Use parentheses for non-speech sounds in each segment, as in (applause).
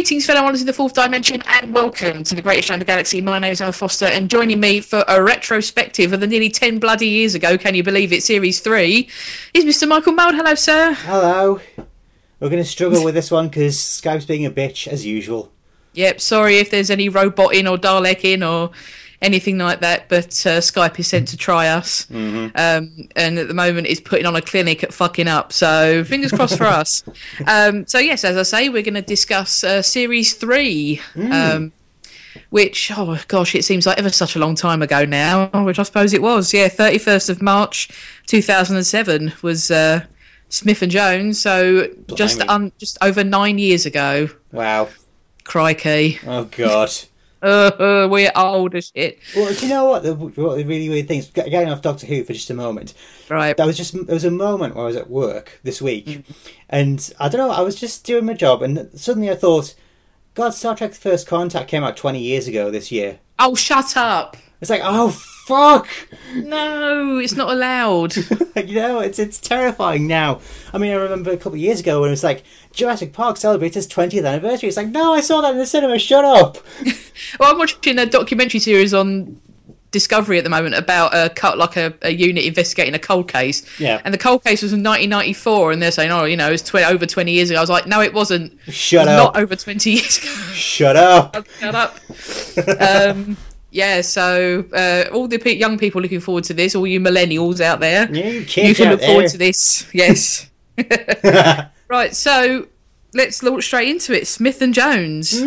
Greetings, fellow ones in the fourth dimension, and welcome to the greatest in the galaxy. My name is Emma Foster, and joining me for a retrospective of the nearly 10 bloody years ago, can you believe it, Series 3, is Mr. Michael Mould. Hello, sir. Hello. We're going to struggle with this one because Skype's being a bitch as usual. Yep, sorry if there's any robot in or Dalek in or anything like that, but uh, Skype is sent to try us. Mm-hmm. Um, and at the moment it's putting on a clinic at fucking up. So fingers crossed for us. (laughs) Um, so, yes, as I say, we're going to discuss uh, Series 3. Um, which, oh gosh, it seems like ever such a long time ago now, which I suppose it was. Yeah, 31st of March 2007 was uh, Smith and Jones. So just, Blimey. un- just over nine years ago. Wow. Crikey. Oh, God. Uh, (laughs) we're old as shit. well, do you know what the, what the really weird thing is? Getting off Doctor Who for just a moment. Right. That was just, there was a moment where I was at work this week. And I don't know, I was just doing my job and suddenly I thought, God, Star Trek First Contact came out 20 years ago this year. Oh, shut up. It's like, oh, fuck! No, it's not allowed. (laughs) you know, it's it's terrifying now. I mean, I remember a couple of years ago when it was like Jurassic Park celebrates its 20th anniversary. It's like, no, I saw that in the cinema. Shut up. (laughs) well, I'm watching a documentary series on Discovery at the moment about a cut like a, a unit investigating a cold case. Yeah. And the cold case was in 1994, and they're saying, oh, you know, it's tw- over 20 years ago. I was like, no, it wasn't. Shut It's up. Not over 20 years ago. Shut up. (laughs) Shut up. um, yeah, so uh, all the pe- young people looking forward to this, all you millennials out there, you you can look forward to this. Yes. (laughs) (laughs) right, so let's launch straight into it. Smith and Jones.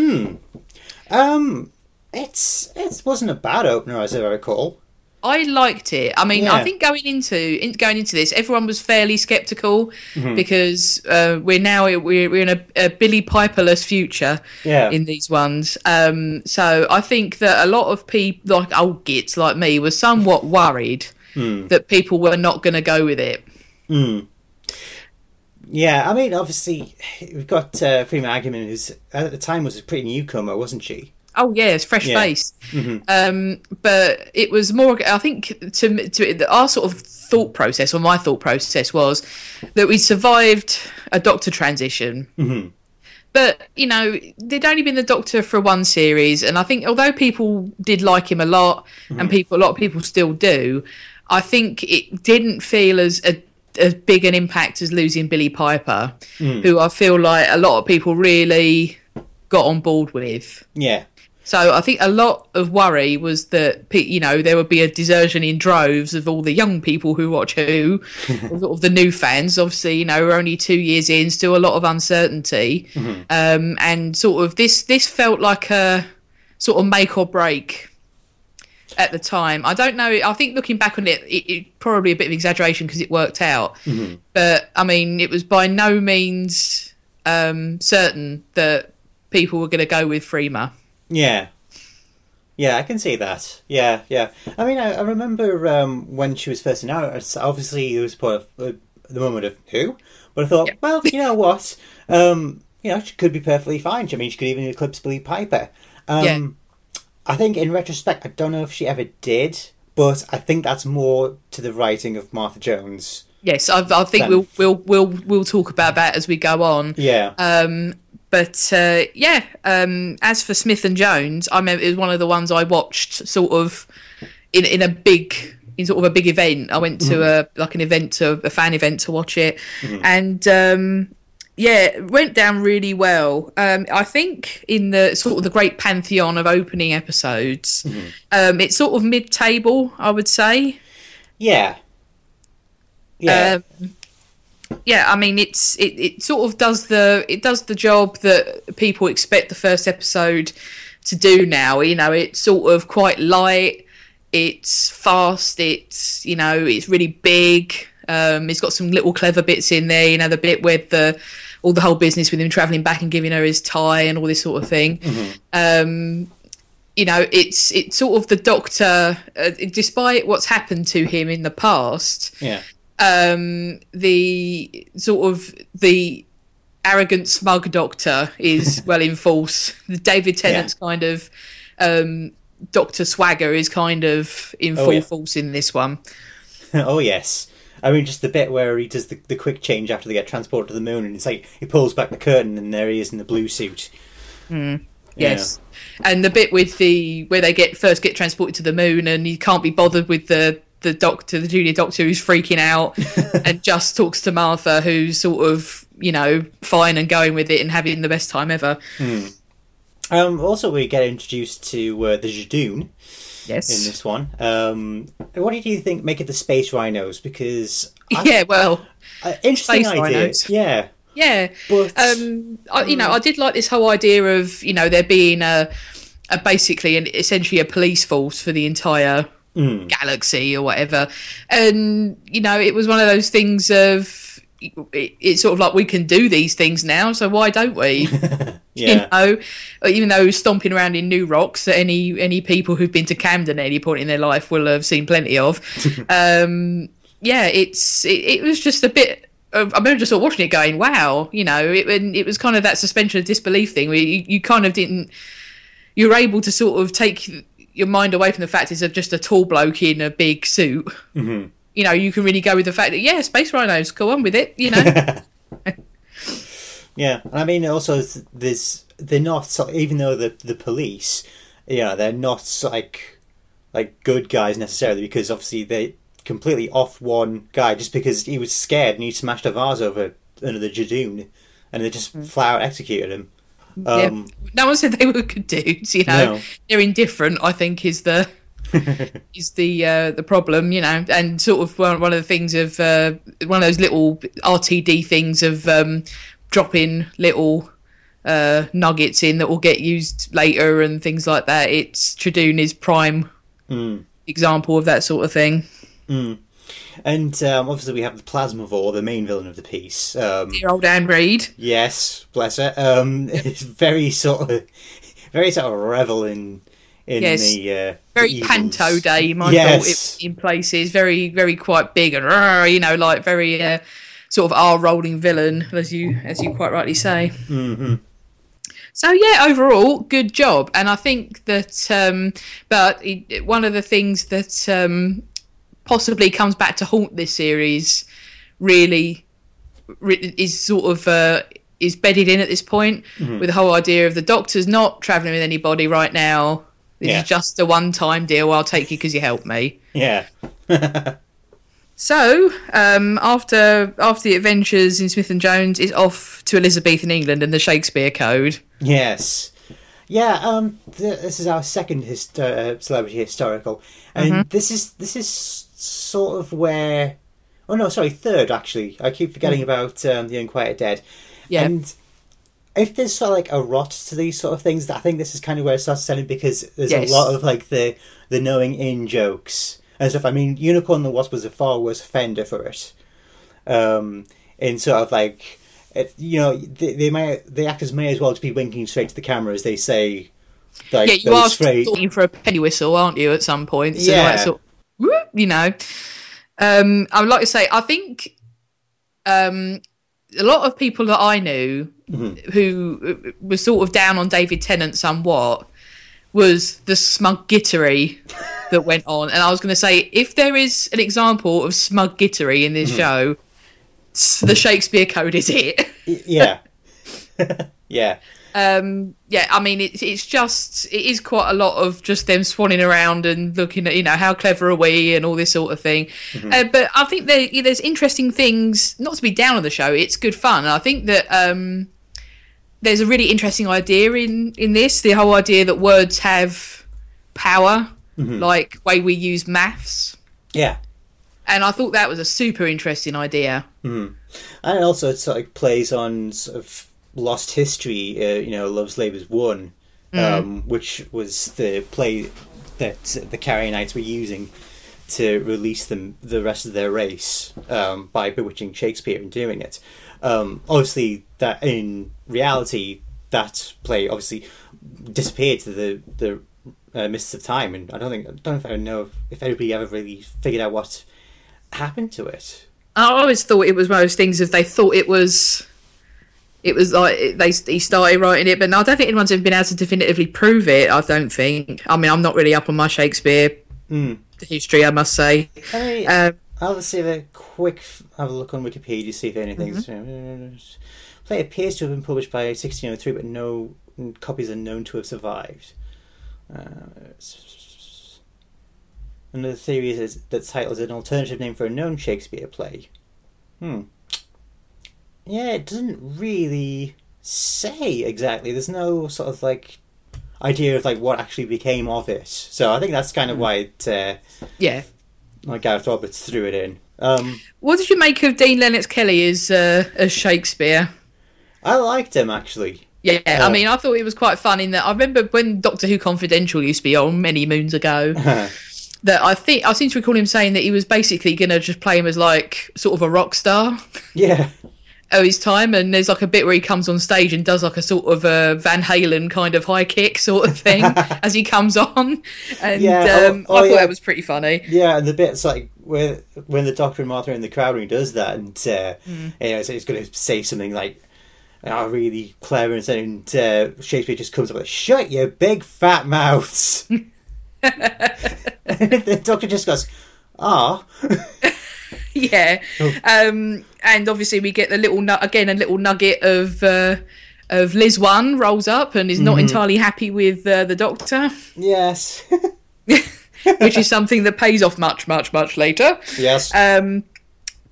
Um, it's it wasn't a bad opener as I recall. I liked it. I mean, I think going into in, going into this, everyone was fairly skeptical Mm-hmm. because uh, we're now we're, we're in a, a Billie Piperless future Yeah. in these ones. Um, so I think that a lot of people, like old gits like me, were somewhat worried Hmm. that people were not going to go with it. Yeah, I mean, obviously we've got uh, Freema Agyeman, who's at the time was a pretty newcomer, wasn't she? Oh yes, fresh Yeah. face. Mm-hmm. Um, but it was more. I think to to our sort of thought process, or my thought process was that we survived a Doctor transition. Mm-hmm. But you know, there'd only been the Doctor for one series, and I think although people did like him a lot, mm-hmm. and people a lot of people still do, I think it didn't feel as a as big an impact as losing Billie Piper, mm. who I feel like a lot of people really got on board with. Yeah. So I think a lot of worry was that you know there would be a desertion in droves of all the young people who watch Who, (laughs) sort of the new fans. Obviously, you know we're only two years in, still a lot of uncertainty, um, and sort of this this felt like a sort of make or break at the time. I don't know. I think looking back on it, it, it probably a bit of exaggeration because it worked out, but I mean it was by no means um, certain that people were going to go with Freema. Yeah. Yeah, I can see that. Yeah, yeah. I mean, I, I remember um, when she was first announced. Obviously, it was part of uh, the moment of who, but I thought, Yeah. well, you know what? Um, you know, she could be perfectly fine. I mean, she could even eclipse Billie Piper. Um, Yeah. I think, in retrospect, I don't know if she ever did, but I think that's more to the writing of Martha Jones. Yes, I, I think Then- we'll we'll we'll we'll talk about that as we go on. Yeah. Um, but uh, yeah, um, as for Smith and Jones, I remember it was one of the ones I watched sort of in in a big in sort of a big event. I went to a like an event to a fan event to watch it, and um, yeah, it went down really well. Um, I think in the sort of the great pantheon of opening episodes, um, it's sort of mid table, I would say. yeah. Yeah. Um, yeah, I mean it's it, it sort of does the it does the job that people expect the first episode to do now. You know, it's sort of quite light, it's fast, it's you know, it's really big. Um, it's got some little clever bits in there. You know, the bit with the all the whole business with him traveling back and giving her his tie and all this sort of thing. Um, you know, it's it's sort of the doctor, uh, despite what's happened to him in the past yeah. Um, the sort of the arrogant smug doctor is (laughs) well in force. The David Tennant's kind of um, Doctor Swagger is kind of in Oh, full yeah. force in this one. (laughs) oh yes. I mean, just the bit where he does the, the quick change after they get transported to the moon, and it's like he pulls back the curtain, and there he is in the blue suit. Mm. Yes, and the bit with the where they get first get transported to the moon, and you can't be bothered with the the doctor, the junior doctor, who's freaking out, (laughs) and just talks to Martha, who's sort of you know fine and going with it and having the best time ever. Um, also, we get introduced to uh, the Judoon Yes. in this one. Um, what did you think? Make it the space rhinos because I, (laughs) yeah. Well. uh, interesting idea. rhinos. Yeah, Yeah. but um, I, you know, I did like this whole idea of you know there being a, a basically an essentially a police force for the entire galaxy or whatever, and you know it was one of those things of it, it's sort of like we can do these things now, so why don't we? (laughs) yeah, You know, even though stomping around in New Rocks that any any people who've been to Camden at any point in their life will have seen plenty of. (laughs) um, yeah, it's it, it was just a bit. Of, I remember just sort of watching it, going, "Wow!" You know, it and it was kind of that suspension of disbelief thing where you, you kind of didn't. You were able to sort of take your mind away from the fact it's just a tall bloke in a big suit. Mm-hmm. You know, you can really go with the fact that yeah, space rhinos, go on with it. You know, (laughs) yeah. And I mean, also there's they're not even though the the police, yeah, they're not like like good guys necessarily because obviously they completely off one guy just because he was scared and he smashed a vase over another Judoon and they just flat out executed him. Yeah. Um, no one said they were good dudes. You know, No. they're indifferent. I think is the (laughs) is the uh, the problem. You know, and sort of one, one of the things of uh, one of those little RTD things of um, dropping little uh, nuggets in that will get used later and things like that. It's Tradoon is prime example of that sort of thing. And um, obviously, we have the Plasmavore, the main villain of the piece. Um, Dear old Anne Reid. yes, bless her. Um, (laughs) it's very sort of, very sort of revel in in Yes. the uh, very the panto dame. I Yes. thought it, in places very very quite big and you know like very uh, sort of R rolling villain as you as you quite rightly say. Mm-hmm. So yeah, overall good job, and I think that. Um, but it, one of the things that um, possibly comes back to haunt this series really is sort of uh, is bedded in at this point Mm-hmm. with the whole idea of the doctor's not traveling with anybody right now. This Yeah. is just a one-time deal. I'll take you because you helped me. Yeah, (laughs) So um, after after the adventures in Smith and Jones is off to Elizabethan England and the Shakespeare Code. yes, yeah. Um, th- this is our second hist- uh, celebrity historical, and Mm-hmm. this is this is sort of where. Oh no, sorry, third actually. I keep forgetting about um, the Unquiet Dead. Mm. Yeah. And if there's sort of like a rot to these sort of things, I think this is kind of where it starts selling because there's Yes. a lot of like the the knowing in jokes and stuff. I mean, Unicorn and the Wasp was a far worse offender for it. Um, in sort of like, it, you know, they, they may the actors may as well just be winking straight to the camera as they say, like yeah, you are phrase- looking for a penny whistle, aren't you? At some point, so Yeah. like sort whoop, (laughs) you know. Um, I would like to say, I think um, a lot of people that I knew Mm-hmm. who were sort of down on David Tennant somewhat was the smug gittery (laughs) that went on. And I was going to say, if there is an example of smug gittery in this Mm-hmm. show, the Shakespeare Code is it. yeah, (laughs) yeah, um yeah i mean it's it's just it is quite a lot of just them swanning around and looking at you know how clever are we and all this sort of thing. Uh, but i think there, there's interesting things not to be down on the show it's good fun. And i think that um there's a really interesting idea in in this the whole idea that words have power like way we use maths. Yeah. and i thought that was a super interesting idea. And also, it like plays on sort of lost history. Uh, you know, Love's Labour's Won, um, which was the play that the Carrionites were using to release them the rest of their race um, by bewitching Shakespeare and doing it. Um, obviously, that in reality, that play obviously disappeared to the the uh, mists of time, and I don't think I don't know if I know if anybody ever really figured out what happened to it. I always thought it was one of those things if they thought it was it was like they he started writing it, but no, I don't think anyone's ever been able to definitively prove it. I don't think. I mean, I'm not really up on my Shakespeare history, I must say. Hey, Um, I'll just have a quick have a look on Wikipedia to see if anything's. Mm-hmm. (laughs) Play appears to have been published by 1603, but no copies are known to have survived. Uh, another theory is that the title is an alternative name for a known Shakespeare play. Hmm. Yeah, it doesn't really say exactly. There's no sort of like idea of like what actually became of it. So I think that's kind of why it. Uh, Yeah. like Gareth Roberts threw it in. Um, What did you make of Dean Lennox Kelly as uh, as Shakespeare? I liked him actually. Yeah, Uh, I mean, I thought it was quite fun in that I remember when Doctor Who Confidential used to be on many moons ago. (laughs) that I think I seem to recall him saying that he was basically going to just play him as like sort of a rock star Yeah, (laughs) of his time. And there's like a bit where he comes on stage and does like a sort of a Van Halen kind of high kick sort of thing (laughs) as he comes on. And Yeah, um, oh- I oh, thought yeah. that was pretty funny. yeah, and the bits like where when the Doctor and Martha are in the crowd and he does that, and uh, Mm. you know, so he's going to say something like. Oh, really clever, and, saying- uh, Shakespeare just comes up with, "Shut your big fat mouths." (laughs) (laughs) the Doctor just goes, "Ah, yeah. Oh. Um, and obviously we get the little nu- again a little nugget of uh, of Liz One rolls up and is not Mm-hmm. entirely happy with uh, the Doctor, yes, (laughs) which is something that pays off much much much later. yes." Um,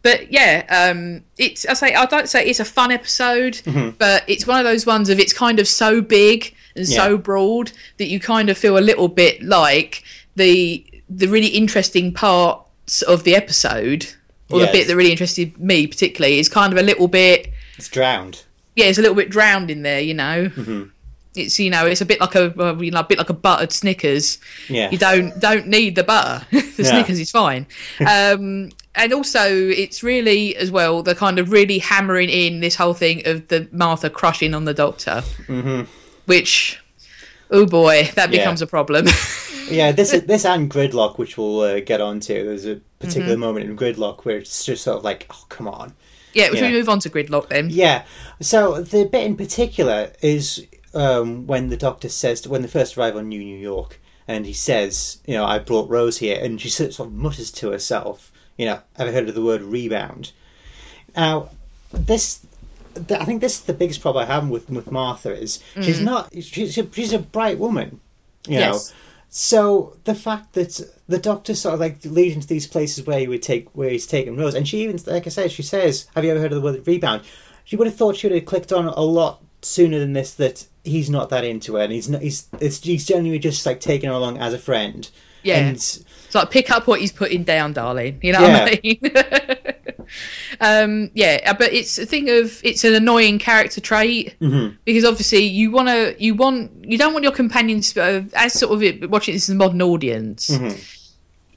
but yeah, um, it's I say I don't say it's a fun episode, Mm-hmm. but it's one of those ones of it's kind of so big and so broad that you kind of feel a little bit like the the really interesting parts of the episode, or the bit that really interested me particularly, is kind of a little bit it's drowned. yeah, it's a little bit drowned in there, you know. Mm-hmm. It's you know, it's a bit like a you know, a bit like a buttered Snickers Yeah, you don't don't need the butter. (laughs) the Yeah. Snickers is fine. (laughs) Um, and also, it's really as well the kind of really hammering in this whole thing of the Martha crushing on the Doctor, Mm-hmm. which oh boy, that Yeah. becomes a problem. (laughs) Yeah, this (laughs) is this and Gridlock, which we'll uh, get on to. There's a particular Mm-hmm. moment in Gridlock where it's just sort of like, oh, come on. yeah, should Yeah. we move on to Gridlock then? Yeah. So the bit in particular is um, when the Doctor says when they first arrive on New New York, and he says, you know, I brought Rose here, and she sort of mutters to herself, you know, have you heard of the word rebound? Now, this. I think this is the biggest problem I have with with Martha is she's Mm. not she's a, she's a bright woman, you Yes. So the fact that the doctor sort of like leading to these places where he would take where he's taken Rose, and she even like I said, she says, "Have you ever heard of the word rebound?" She would have thought she would have clicked on a lot sooner than this that he's not that into her, and he's not, he's it's he's genuinely just like taking her along as a friend. Yeah. and It's like pick up what he's putting down, darling. You know what I mean? (laughs) um, yeah, uh, but it's a thing of it's an annoying character trait Mhm. because obviously you want to you want you don't want your companions uh, as sort of it, watching this as a modern audience. Mhm.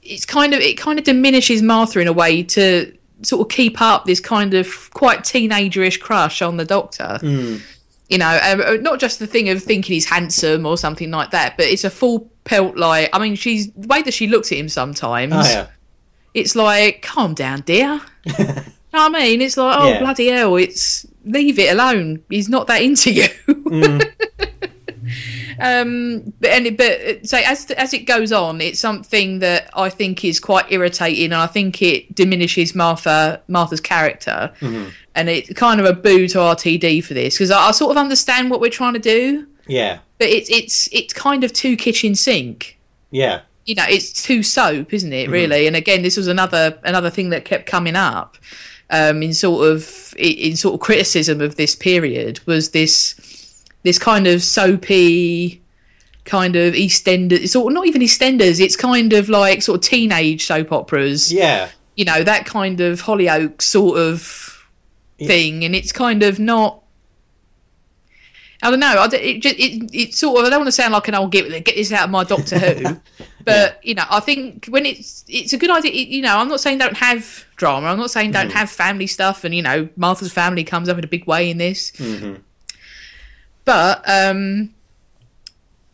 It's kind of it kind of diminishes Martha in a way to sort of keep up this kind of quite teenagerish crush on the Doctor Mm. You know, uh, not just the thing of thinking he's handsome or something like that, but it's a full pelt like. I mean, she's the way that she looks at him sometimes. Oh yeah, It's like, calm down, dear. (laughs) you know I mean? It's like, oh Yeah. bloody hell! It's leave it alone. He's not that into you. Mm. (laughs) um, but and it, but so as as it goes on, it's something that I think is quite irritating, and I think it diminishes Martha Martha's character, Mm-hmm. and it's kind of a boo to RTD for this because I, I sort of understand what we're trying to do, yeah, but it's it's it's kind of too kitchen sink. Yeah, you know it's too soap isn't it really? And again this was another another thing that kept coming up um in sort of in sort of criticism of this period was this this kind of soapy kind of eastenders sort of not even eastenders it's kind of like sort of teenage soap operas yeah. you know that kind of hollyoaks sort of Yeah. thing and it's kind of not I don't know. It, just, it, it sort of. I don't want to sound like an old get get this out of my Doctor Who, (laughs) but you know, I think when it's it's a good idea. it- You know, I'm not saying don't have drama. I'm not saying don't have family stuff. And you know, Martha's family comes up in a big way in this. Mhm. But um,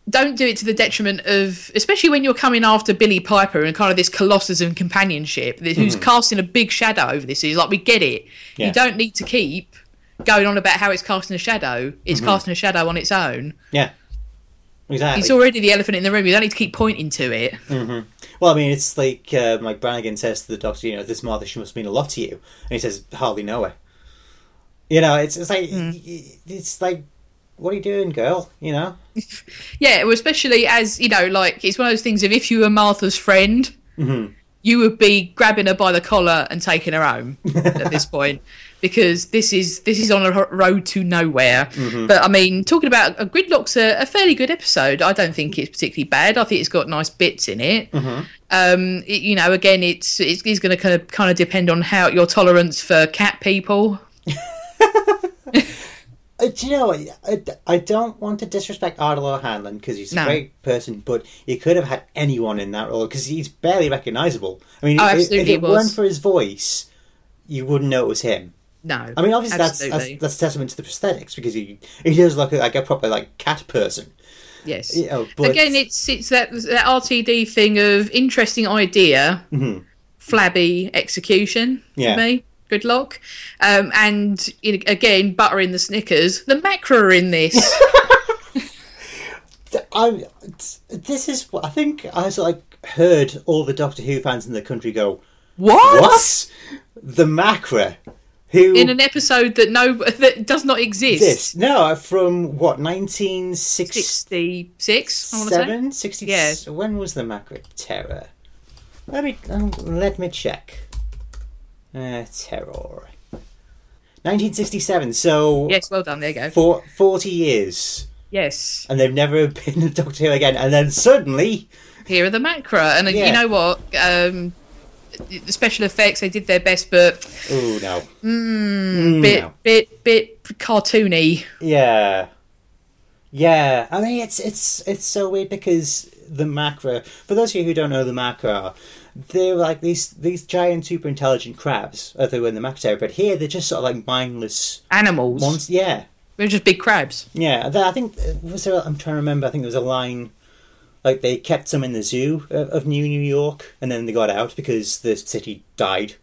don't do it to the detriment of, especially when you're coming after Billie Piper and kind of this colossus of companionship, th- who's casting a big shadow over this. He's like, we get it. Yeah. You don't need to keep going on about how it's casting a shadow. It's casting a shadow on its own. Yeah, exactly. It's already the elephant in the room. You don't need to keep pointing to it. Well, I mean, it's like uh, Mike Brannigan says to the doctor, you know, this Martha, she must mean a lot to you. And he says, hardly know her. You know, it's, it's like, Hmm. it's like, what are you doing, girl? You know? (laughs) Yeah, well, especially as you know, like it's one of those things. Of if you were Martha's friend, you would be grabbing her by the collar and taking her home at this (laughs) point, because this is this is on a road to nowhere. But I mean, talking about uh, Gridlock's a, a fairly good episode. I don't think it's particularly bad. I think it's got nice bits in it. Um, it- you know, again, it's it's, it's going to kind of kind of depend on how your tolerance for cat people. (laughs) Uh, do you know. I, I don't want to disrespect Ardal Hanlon because he's a No. great person, but you could have had anyone in that role because he's barely recognisable. I mean, Oh, if- if it was. weren't for his voice, you wouldn't know it was him. No, I mean, obviously that's, that's that's testament to the prosthetics because he he does look like a proper like cat person. yes. You know, but Again, it's it's that, that RTD thing of interesting idea, flabby execution Yeah. for me. Good luck. Um, and again, butter in the Snickers. The Macra are in this. (laughs) I this is what I think I was like heard all the Doctor Who fans in the country go what? what the Macra who In an episode that no that does not exist. this no from what 1966, Sixty six. I want to say. 67 60 Yeah. when was the Macra Terror let me um, let me check uh, terror 1967 so Yes, well done. There you go. for 40 years Yes, and they've never (laughs) been a Doctor Who again and then suddenly here are the macra, and uh, Yeah. you know what? Um, the special effects they did their best, but oh no Mm, bit no. bit bit cartoony. Yeah. Yeah. I mean it's it's it's so weird because the macra for those of you who don't know the macra they're like these these giant super intelligent crabs uh, they were in the macra but here they're just sort of like mindless Animals. monsters yeah They're just big crabs. yeah I think uh, was there I'm trying to remember I think there was a line like they kept some in the zoo of, of New New York and then they got out because the city died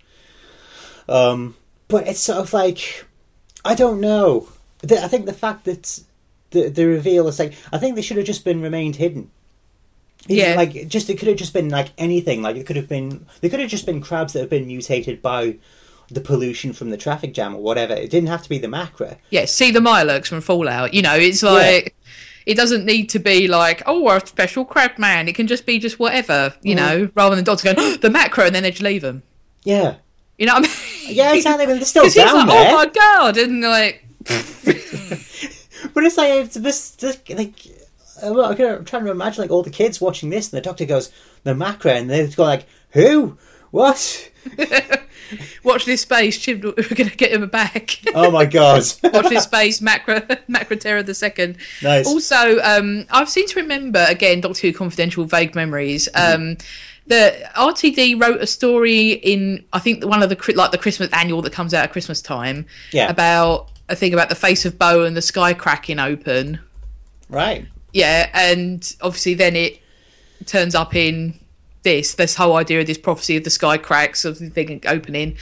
um but it's sort of like I don't know. I think the fact that the the reveal is like I think they should have just been remained hidden. Yeah. like just it could have just been like anything. Like it could have been they could have just been crabs that have been mutated by the pollution from the traffic jam or whatever. It didn't have to be the macra. Yeah, see the Mirelurks from Fallout. You know, it's like it doesn't need to be like oh a special crab man. It can just be just whatever. You mm. know, rather than dogs going (gasps) the macra and then they just leave them. Yeah, You know what I mean? yeah, exactly. But they're (laughs) still down like, oh there. oh my god, and like (laughs) But it's like it's this, this like. Well, I'm I'm trying to imagine like all the kids watching this, and the doctor goes the macra, and they go like, "Who? What? (laughs) watch this space. Chib, (laughs) we're gonna get him back. Oh my god!" (laughs) watch this space. Macra Macra Terror the second. nice. Also, um, I've seem to remember again Doctor Who confidential vague memories. Um, the RTD wrote a story in I think one of the like the Christmas annual that comes out at Christmas time Yeah. about a thing about the face of Boe and the sky cracking open. right. Yeah, and obviously then it turns up in this this whole idea of this prophecy of the sky cracks of the thing opening,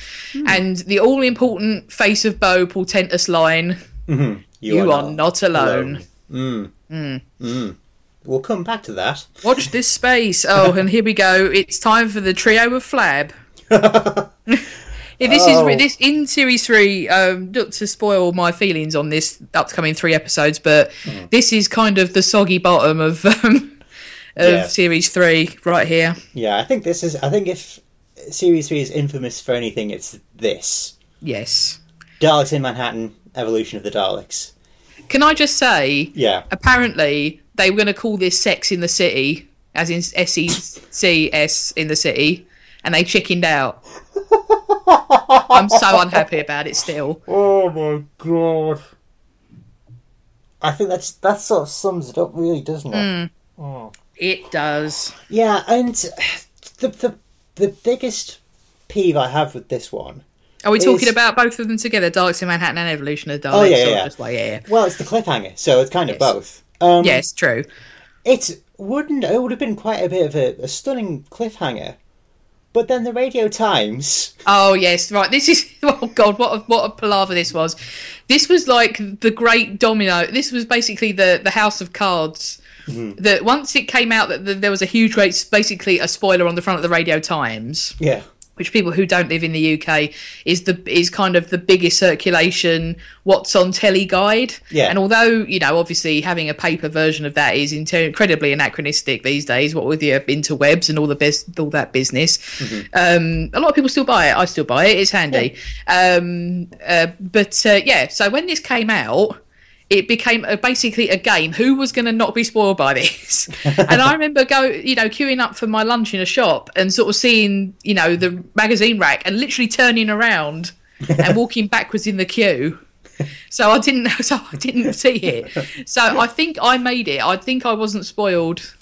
and the all important face of Boe portentous line. You, are, not, alone. Mm. Mm. Mm. We'll come back to that. Watch this space. Oh, and here we go. It's time for the trio of Flab. (laughs) Yeah, this Oh. is this in series three. Um, not to spoil my feelings on this upcoming three episodes, but Hmm. this is kind of the soggy bottom of (laughs) um, of Yeah. series three right here. Yeah, I think this is. I think if Series Three is infamous for anything, it's this: Yes. Daleks in Manhattan, Evolution of the Daleks. Can I just say? Yeah. Apparently, they were going to call this "Sex in the City," as in S E C S in the city, and they chickened out. I'm so unhappy about it still. Oh my god! I think that's that sort of sums it up, really, doesn't it? It does. Yeah, and the the the biggest peeve I have with this one. Are we talking about both of them together? Daleks in Manhattan and Evolution of Daleks? Oh, yeah, yeah, yeah. Just like, yeah, yeah. Well, it's the cliffhanger, so it's kind of Yes. both. Um, Yes, true. It wouldn't. It would have been quite a bit of a, a stunning cliffhanger, but then the Radio Times. Oh yes, right. This is (laughs) oh god, what a, what a palaver this was. This was like the great domino. This was basically the the House of Cards. Mm-hmm. That once it came out that there was a huge, basically a spoiler on the front of the Radio Times. Yeah. Which people who don't live in the UK is the is kind of the biggest circulation what's on telly guide. Yeah. And although you know, obviously having a paper version of that is inter- incredibly anachronistic these days. What with your interwebs and all the best all that business, um, a lot of people still buy it. I still buy it. It's handy. Um, uh, but uh, yeah, so when this came out it became a, basically a game. Who was going to not be spoiled by this? (laughs) and I remember go, you know, queuing up for my lunch in a shop and sort of seeing, you know, the magazine rack and literally turning around and (laughs) walking backwards in the queue. So I didn't, (laughs) so I didn't see it. So I think I made it. I think I wasn't spoiled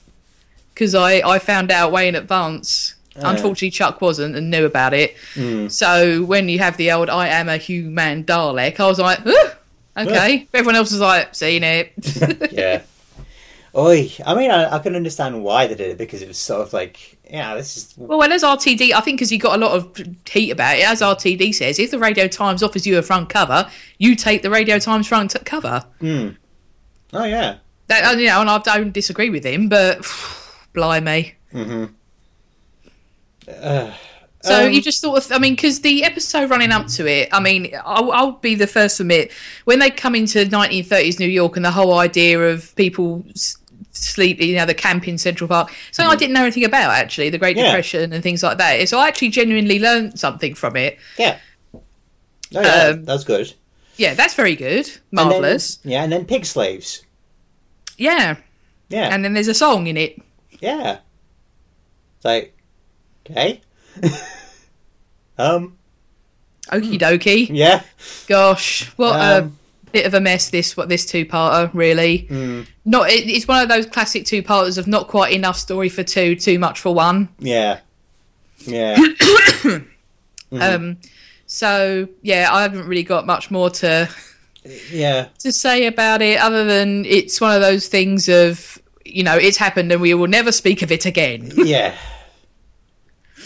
because I I found out way in advance. Unfortunately, Chuck wasn't and knew about it. Hmm. So when you have the old "I am a human Dalek," I was like, "Huh? Okay. Everyone else was like, "Seen it." (laughs) yeah. Oi, I mean, I, I can understand why they did it because it was sort of like, yeah, this is Well, well, as RTD, I think because he got a lot of heat about it. As RTD says, if the Radio Times offers you a front cover, you take the Radio Times front t- cover. Hmm. oh yeah, That, and, you know, and I don't disagree with him, but (sighs) blimey. Mm-hmm. Uh, So Um, you just sort of, I mean, because the episode running up to it, I mean, I'll, I'll be the first to admit, when they come into 1930s New York and the whole idea of people sleep, you know, the camp in Central Park, something I didn't know anything about actually, the Great. Yeah. Depression and things like that. So I actually genuinely learned something from it. yeah. Oh yeah, Um, that's good. Yeah, that's very good, marvelous. yeah, and then pig slaves. Yeah, Yeah, and then there's a song in it. yeah. It's like, okay. (laughs) um, Okie dokie. yeah. Gosh, what Um, a bit of a mess this what this two parter really. Not it, it's one of those classic two parters of not quite enough story for two, too much for one. Yeah. Yeah. (coughs) Um, so yeah, I haven't really got much more to yeah. to say about it other than it's one of those things of you know it's happened and we will never speak of it again. Yeah. (laughs)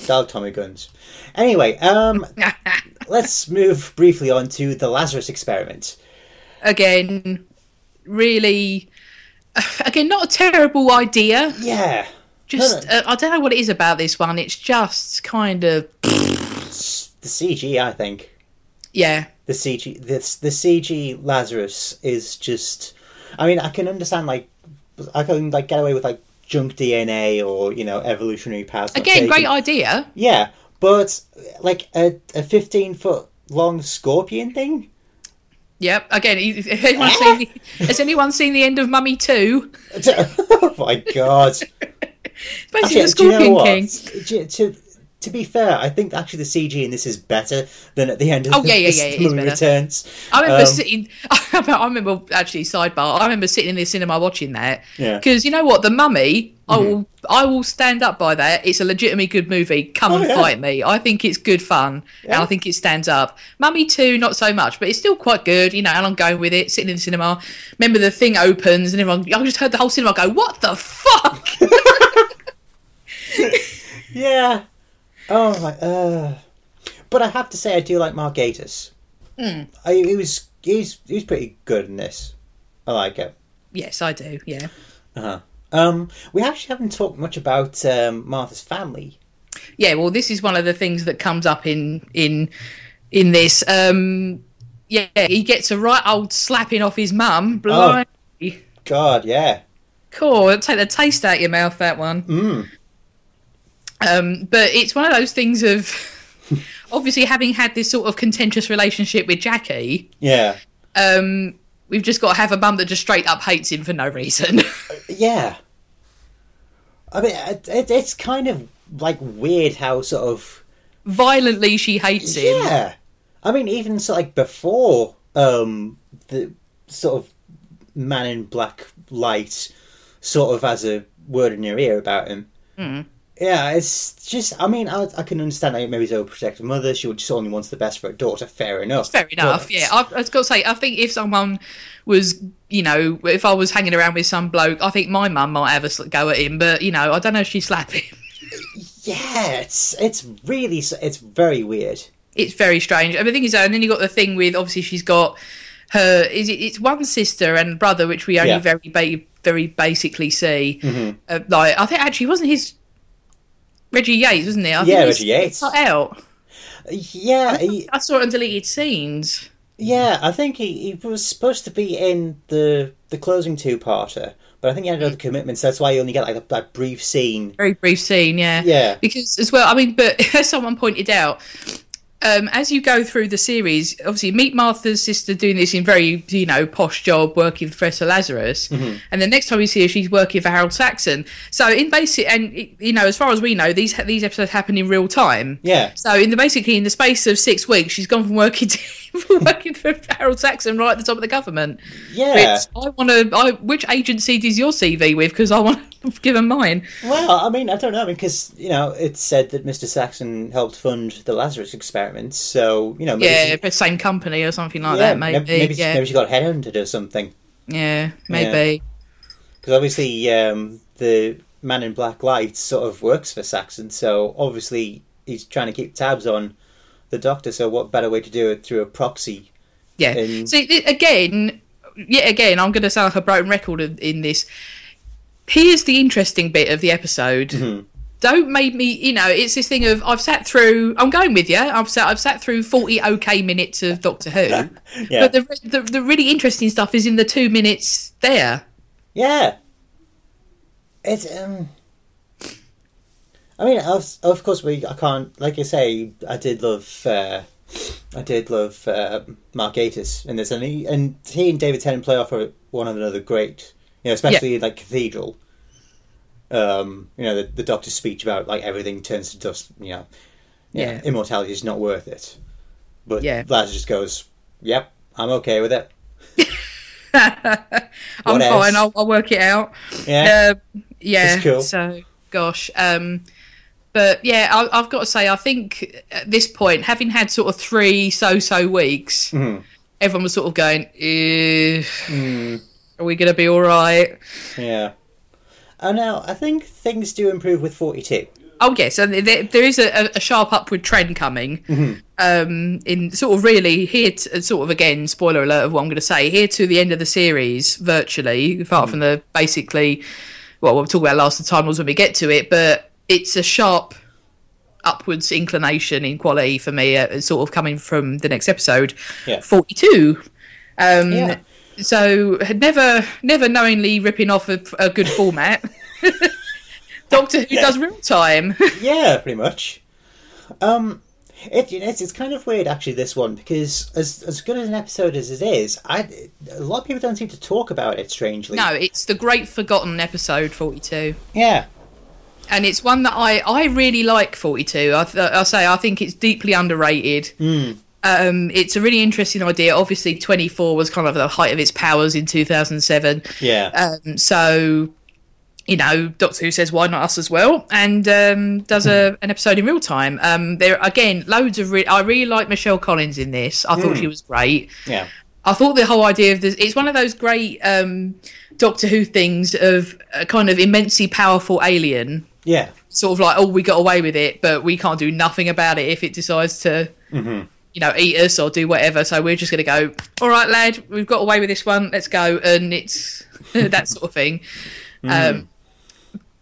Dog Tommy guns. Anyway, um, (laughs) let's move briefly on to the Lazarus experiment. again, really, (sighs) again, not a terrible idea. Yeah. Just No, uh, I don't know what it is about this one. It's just kind of It's the CG, I think. yeah. The CG, this the CG Lazarus is just. I mean, I can understand like, I can like get away with like junk DNA or you know evolutionary paths. Again, great idea. Yeah, but like a a fifteen foot long scorpion thing. Yep. Again, (laughs) anyone (laughs) the, has anyone seen the end of Mummy Two? (laughs) oh my god! Basically, the do you know Scorpion what? King. To, to, be fair, I think actually the CG in this is better than at the end of Oh, the, yeah, yeah, yeah, (laughs) is movie returns. I remember Um, sitting. (laughs) I remember actually sidebar. I remember sitting in the cinema watching that. Yeah. Mm-hmm. Because you know what, the Mummy. I will. I will stand up by that. It's a legitimately good movie. Come Oh, and yeah. fight me. I think it's good fun, and I think it stands up. Mummy two, not so much, but it's still quite good. You know, and I'm going with it. Sitting in the cinema. Remember the thing opens, and everyone. I just heard the whole cinema go, "What the fuck." (laughs) Yeah. Oh my. Uh. But I have to say, I do like Mark Gatiss. Hmm. I, he was he's he's pretty good in this. I like it. yes, I do. Yeah. Uh-huh. Um, we actually haven't talked much about um, Martha's family. yeah well this is one of the things that comes up in in in this um yeah he gets a right old slapping off his mum blimey God, yeah. cool it'll take the taste out of your mouth that one Mm. Um but it's one of those things of (laughs) obviously having had this sort of contentious relationship with jackie Yeah. um we've just got to have a mum that just straight up hates him for no reason (laughs) Yeah. I mean, it, it, it's kind of like weird how sort of violently she hates him yeah. I mean, even so, like before um, the sort of man in black light sort of has a word in your ear about him. Hmm. Yeah, it's just. I mean, I, I can understand that maybe he's a overprotective mother. She would just only wants the best for her daughter. Fair enough. Fair enough. But- Yeah, I, I was got to say, I think if someone was, you know, if I was hanging around with some bloke, I think my mum might have a go at him, but you know, I don't know if she'd slap him. Yeah, it's it's really it's very weird. It's very strange. And the thing is, and then you got the thing with obviously she's got her. Is it? It's one sister and brother, which we only Yeah. very ba- very basically see. Uh, like I think actually wasn't his. Reggie Yates, wasn't it? I Yeah, think Reggie Yates. Cut out. Yeah, he, I saw it on deleted scenes. yeah. I think he, he was supposed to be in the the closing two parter, but I think he had other Mm. commitments. That's why you only get like that, that brief scene. Very brief scene, yeah. Yeah. Because as well, I mean, but (laughs) as someone pointed out, um, as you go through the series, obviously meet Martha's sister doing this in very, you know, posh job working for Professor Lazarus, Mm-hmm. and the next time you see her, she's working for Harold Saxon. So in basic, and you know, as far as we know, these these episodes happen in real time. Yeah, So in the basically in the space of six weeks, she's gone from working to (laughs) working for Harold Saxon right at the top of the government. yeah. Which I want to. I, which agency does your CV with? Because I want to (laughs) give them mine. Well, I mean, I don't know I mean, because you know it's said that Mr. Saxon helped fund the Lazarus experiments, so you know, maybe Yeah, she- same company or something like yeah, that. Maybe. maybe, yeah. maybe she got headhunted or something. yeah. Maybe. Because obviously, um, the man in black lights sort of works for Saxon, so obviously he's trying to keep tabs on the Doctor. So what better way to do it through a proxy? Yeah. And- See, again, yet again, I'm going to sound like a broken record in, in this. Here's the interesting bit of the episode. Mm-hmm. Don't make me, you know, it's this thing of I've sat through. I'm going with you. I've sat. I've sat through 40 okay minutes of Doctor Who. (laughs) Yeah, But the, the the really interesting stuff is in the two minutes there. yeah. It's um. I mean, of of course, we I can't like I say, I did love. Uh, I did love uh, Mark Gatiss in this, and he and he and David Tennant play off one another great. You know, especially in like Cathedral. Um, you know, the, the Doctor's speech about like everything turns to dust. You know, yeah, Yeah. immortality is not worth it. But Yeah. Lazarus just goes, "Yep, I'm okay with it." (laughs) I'm else? fine. I'll, I'll work it out. Yeah, Uh, yeah. It's cool. So, gosh. Um, but yeah, I, I've got to say, I think at this point, having had sort of three so-so weeks, Mhm. everyone was sort of going, "Eh, Mm, "Are we going to be all right?" yeah. Oh no, I think things do improve with forty-two. Oh yes, and there, there is a, a sharp upward trend coming. Um, in sort of really here, to, sort of again, spoiler alert of what I'm going to say here to the end of the series, virtually, apart from the basically, well, we'll talk about last of the time was when we get to it, but it's a sharp upwards inclination in quality for me, uh, sort of coming from the next episode, Yeah. 42. Um, Yeah. So never, never knowingly ripping off a, a good format. (laughs) Doctor Who does real time. (laughs) Yeah, pretty much. Um, it, it's it's kind of weird actually this one because as as good as an episode as it is, I a lot of people don't seem to talk about it. Strangely, No, it's the great forgotten episode 42. Yeah, And it's one that I, I really like 42. I, th- I say I think it's deeply underrated. Um, it's a really interesting idea. Obviously, 24 was kind of the height of its powers in 2007. yeah, Um, so, you know, Doctor Who says, why not us as well? And um, does a, an episode in real time. Um, there, again, loads of. Re- I really like Michelle Collins in this. I thought she was great. yeah, I thought the whole idea of this it's one of those great um, Doctor Who things of a kind of immensely powerful alien, yeah, sort of like, oh, we got away with it, but we can't do nothing about it if it decides to, you know, eat us or do whatever. So we're just going to go, all right, lad, we've got away with this one, let's go, and it's (laughs) that sort of thing. Um,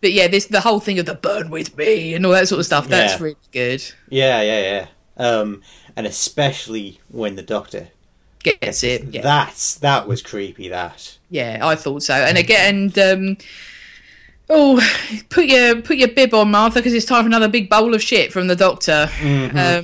but yeah, this the whole thing of the burn with me and all that sort of stuff. That's Yeah. really good. yeah, yeah, yeah. Um, and especially when the Doctor Gets it. Yeah. That's that was creepy. That Yeah, I thought so. And again, and, um, oh, put your put your bib on, Martha, because it's time for another big bowl of shit from the doctor.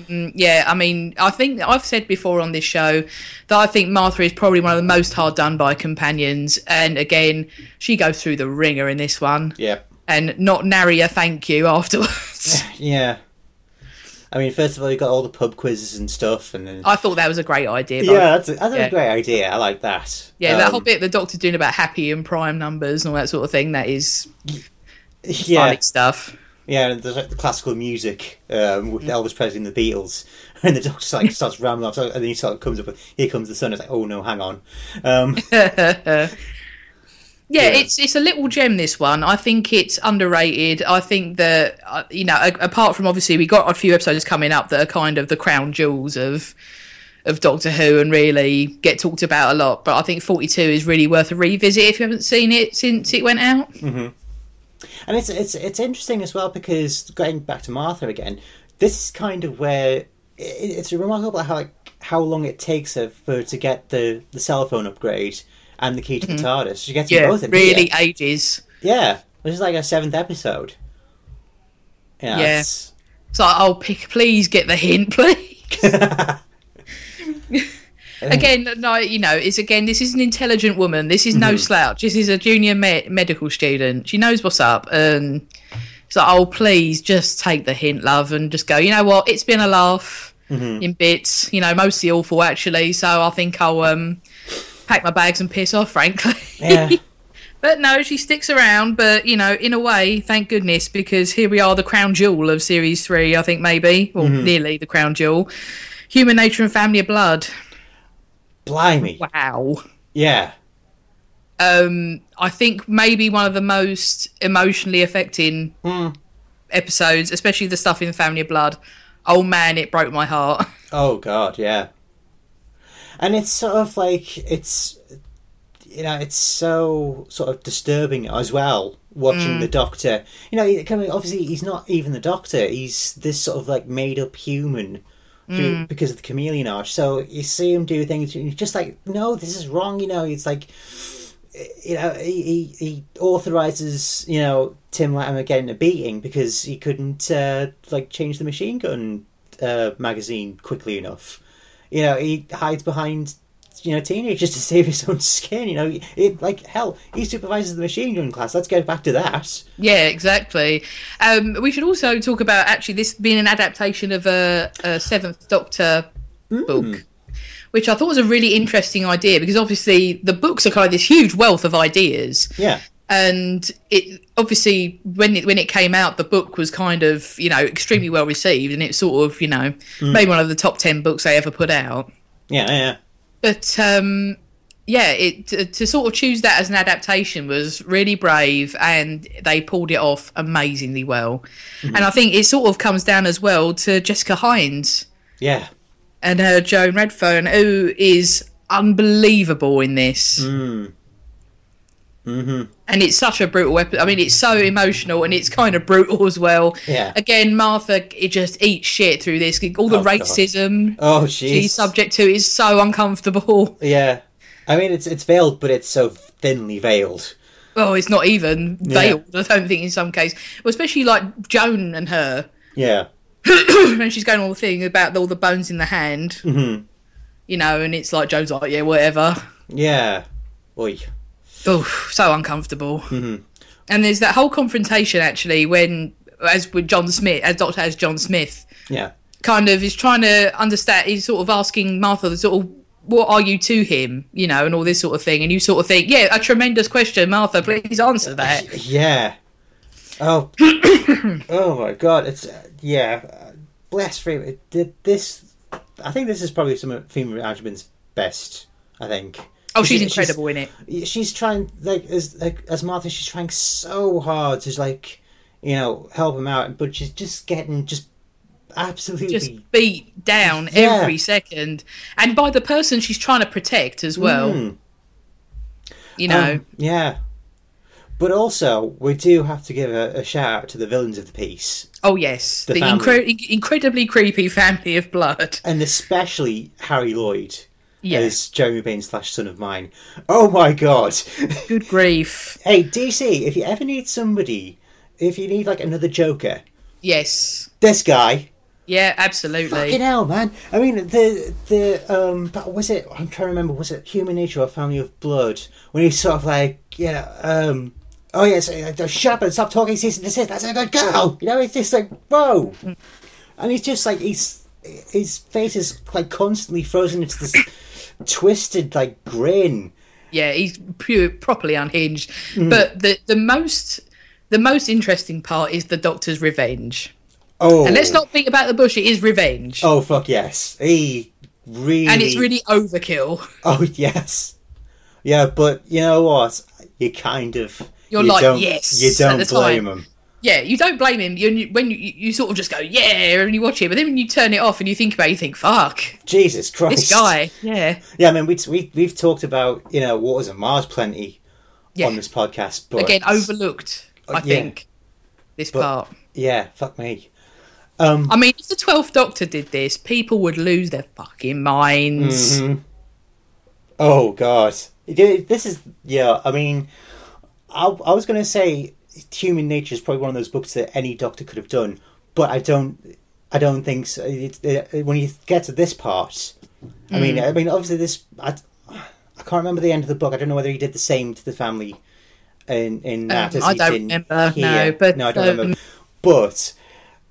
Um, yeah, I mean, I think I've said before on this show that I think Martha is probably one of the most hard done by companions. And again, she goes through the wringer in this one, yeah, and not nary a thank you afterwards. (laughs) yeah. I mean, first of all, you got all the pub quizzes and stuff, and then I thought that was a great idea. yeah, that's a, that's Yeah. a great idea. I like that. Yeah, that Um, whole bit the doctor doing about happy and prime numbers and all that sort of thing, that is yeah, funny stuff. Yeah, and there's like the classical music um, with Elvis Presley and the Beatles, (laughs) and the doctor like starts rambling off, and then he sort of comes up with "Here comes the sun." It's like, oh no, hang on. Um, (laughs) Yeah, Yeah. it's it's a little gem. This one, I think it's underrated. I think that uh, you know, a- apart from obviously we got a few episodes coming up that are kind of the crown jewels of of Doctor Who and really get talked about a lot. But I think Forty Two is really worth a revisit if you haven't seen it since it went out. and it's it's it's interesting as well because going back to Martha again, this is kind of where it, it's remarkable how like, how long it takes her for to get the the cell phone upgrade and the key to the TARDIS. She gets them Mm-hmm. Yeah, both in really ages. Yeah, this is like a seventh episode. Yeah. Yeah. it's- So I'll pick. Please get the hint, (laughs) please. (laughs) again, no, you know, it's again. This is an intelligent woman. This is no slouch. This is a junior me- medical student. She knows what's up, and so oh, please just take the hint, love, and just go. You know what? It's been a laugh in bits. You know, mostly awful actually. So I think I'll um pack my bags and piss off. Frankly. yeah. (laughs) But no, she sticks around. But you know, in a way, thank goodness, because here we are, the crown jewel of series three. I think maybe, or nearly the crown jewel. Human Nature and Family of Blood. Blimey. Wow. Yeah. Um, I think maybe one of the most emotionally affecting episodes, especially the stuff in Family of Blood. Oh man, it broke my heart. (laughs) Oh god, yeah. And it's sort of like it's you know, it's so sort of disturbing as well watching the doctor. You know, kind of- obviously he's not even the doctor. He's this sort of like made up human through, because of the chameleon arch. So you see him do things and you're just like, no, this is wrong, you know, it's like you know, he, he, he authorizes, you know, Tim Latimer getting a beating because he couldn't, uh, like, change the machine gun uh, magazine quickly enough. You know, he hides behind, you know, teenagers to save his own skin. You know, it, like, hell, he supervises the machine gun class. Let's get back to that. yeah, exactly. Um, we should also talk about actually this being an adaptation of a, a Seventh Doctor book. Which I thought was a really interesting idea because obviously the books are kind of this huge wealth of ideas. Yeah. And it obviously when it when it came out the book was kind of you know extremely well received and it sort of you know made one of the top 10 books they ever put out. Yeah, yeah. but um yeah it to, to sort of choose that as an adaptation was really brave and they pulled it off amazingly well. And i think it sort of comes down as well to jessica hynes. Yeah. and her joan redfern who is unbelievable in this. Mm. Mm-hmm. and it's such a brutal weapon. I mean, it's so emotional and it's kind of brutal as well. Yeah. Again, Martha, it just eats shit through this. All the Oh, God. racism Oh, she's subject to is so uncomfortable. Yeah. I mean, it's it's veiled, but it's so thinly veiled. Oh, it's not even Yeah. veiled. I don't think in some case, well, especially like Joan and her Yeah. (coughs) and she's going on the thing about all the bones in the hand. Mhm. You know, and it's like Joan's like, yeah, whatever. Yeah. Oi. Oh, so uncomfortable. Mhm. And there's that whole confrontation actually when, as with John Smith, as Doctor as John Smith, Yeah. kind of is trying to understand. He's sort of asking Martha, the sort of, what are you to him, you know, and all this sort of thing. And you sort of think, yeah, a tremendous question, Martha. Please answer that. (laughs) Yeah. Oh. (coughs) oh my god! It's uh, yeah. Uh. Did this. I think this is probably some of Freema Agyeman's best. I think. Oh, she's She- incredible in it. She's trying like as like as Martha. She's trying so hard to like, you know, help him out, but she's just getting just absolutely. Just beat down Yeah. every second, and by the person she's trying to protect as well. Mm. You know, Um, yeah. But also, we do have to give a, a shout out to the villains of the piece, oh yes, the the, incre- incredibly creepy family of blood. and especially Harry Lloyd Yes, as Jeremy Baines slash son of mine. Oh my god! good grief. (laughs) hey DC, if you ever need somebody, if you need like another Joker, Yes, this guy. yeah, absolutely. Fucking hell, man! I mean, the the um, but was it? I'm trying to remember. Was it Human Nature or Family of Blood? When he's sort of like, you know, um, oh yes, uh, shut up and stop talking. Cease and desist. That's a good girl. You know, it's just like whoa, and he's just like he's his face is like constantly frozen into this twisted like grin. yeah, he's pure, properly unhinged. Mm. But the the most the most interesting part is the Doctor's revenge. Oh, And let's not think about the bush; it is revenge, Oh fuck yes, he really. and it's really overkill. (laughs) Oh yes, yeah. But you know what? You kind of. You're you like, don't, yes, You don't blame time. him. Yeah, you don't blame him. You, when you, you sort of just go yeah, and you watch it, but then when you turn it off and you think about, it, you think, fuck, Jesus Christ. this guy. Yeah, Yeah, I mean, we, we, we've talked about, you know, Waters and Mars plenty yeah. on this podcast. But Again, overlooked. I yeah. think. This But- part. Yeah, fuck me. Um, I mean, if the Twelfth Doctor did this, people would lose their fucking minds. mhm. Oh god, this is yeah. I mean, I, I was going to say Human Nature is probably one of those books that any Doctor could have done, but I don't. I don't think so. It, it, when you get to this part, I mean, I mean, obviously this. I, I can't remember the end of the book. I don't know whether he did the same to the family in in that. Um, I don't remember, here. no, but, no, I don't um, remember. But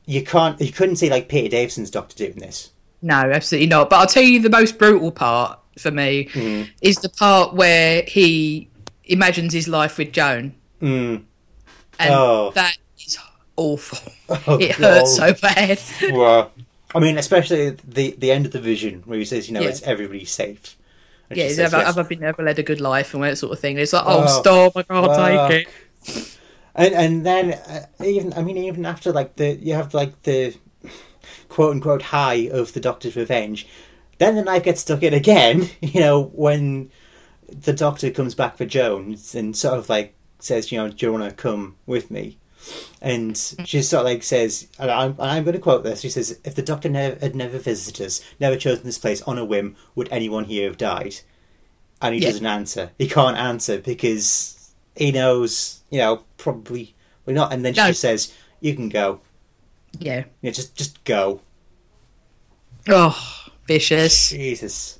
you can't. You couldn't see like Peter Davison's Doctor doing this. No, absolutely not. But I'll tell you the most brutal part for me Mm. is the part where he imagines his life with Joan, Mm. And Oh. that is awful. Oh, it hurts so bad. (laughs) well, I mean, especially the the end of the vision where he says, you know, Yeah. it's everybody's safe. And yeah, says, have, yes. have I been ever led a good life and that sort of thing? It's like, oh, Oh, stop! I can't fuck. take it. And and then uh, even I mean even after like the you have like the quote unquote high of the Doctor's revenge, then the knife gets stuck in again. (laughs) You know when the Doctor comes back for Jones and sort of like says, you know, do you want to come with me? And she sort of like says, and I'm, and I'm going to quote this. She says, "If the Doctor never, had never visited us, never chosen this place on a whim, would anyone here have died?" And he Yeah. doesn't answer. He can't answer because he knows, you know, probably we're not. And then she No. just says, "You can go. Yeah. Yeah, just just go." Oh, vicious. Jesus.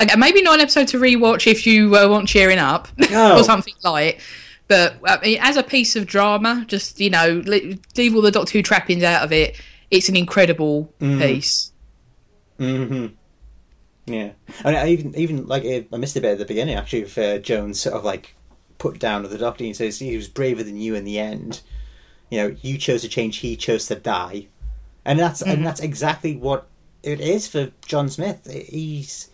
Okay, maybe not an episode to rewatch if you uh, want cheering up (laughs) No. or something light. But I mean, as a piece of drama, just you know, leave all the Doctor Who trappings out of it. It's an incredible Mm. piece. hmm Yeah, and I even even like I I missed a bit at the beginning actually of uh, Joan's sort of like put down with the Doctor. and says he was braver than you in the end. You know, you chose to change, he chose to die, and that's and that's exactly what it is for John Smith. He's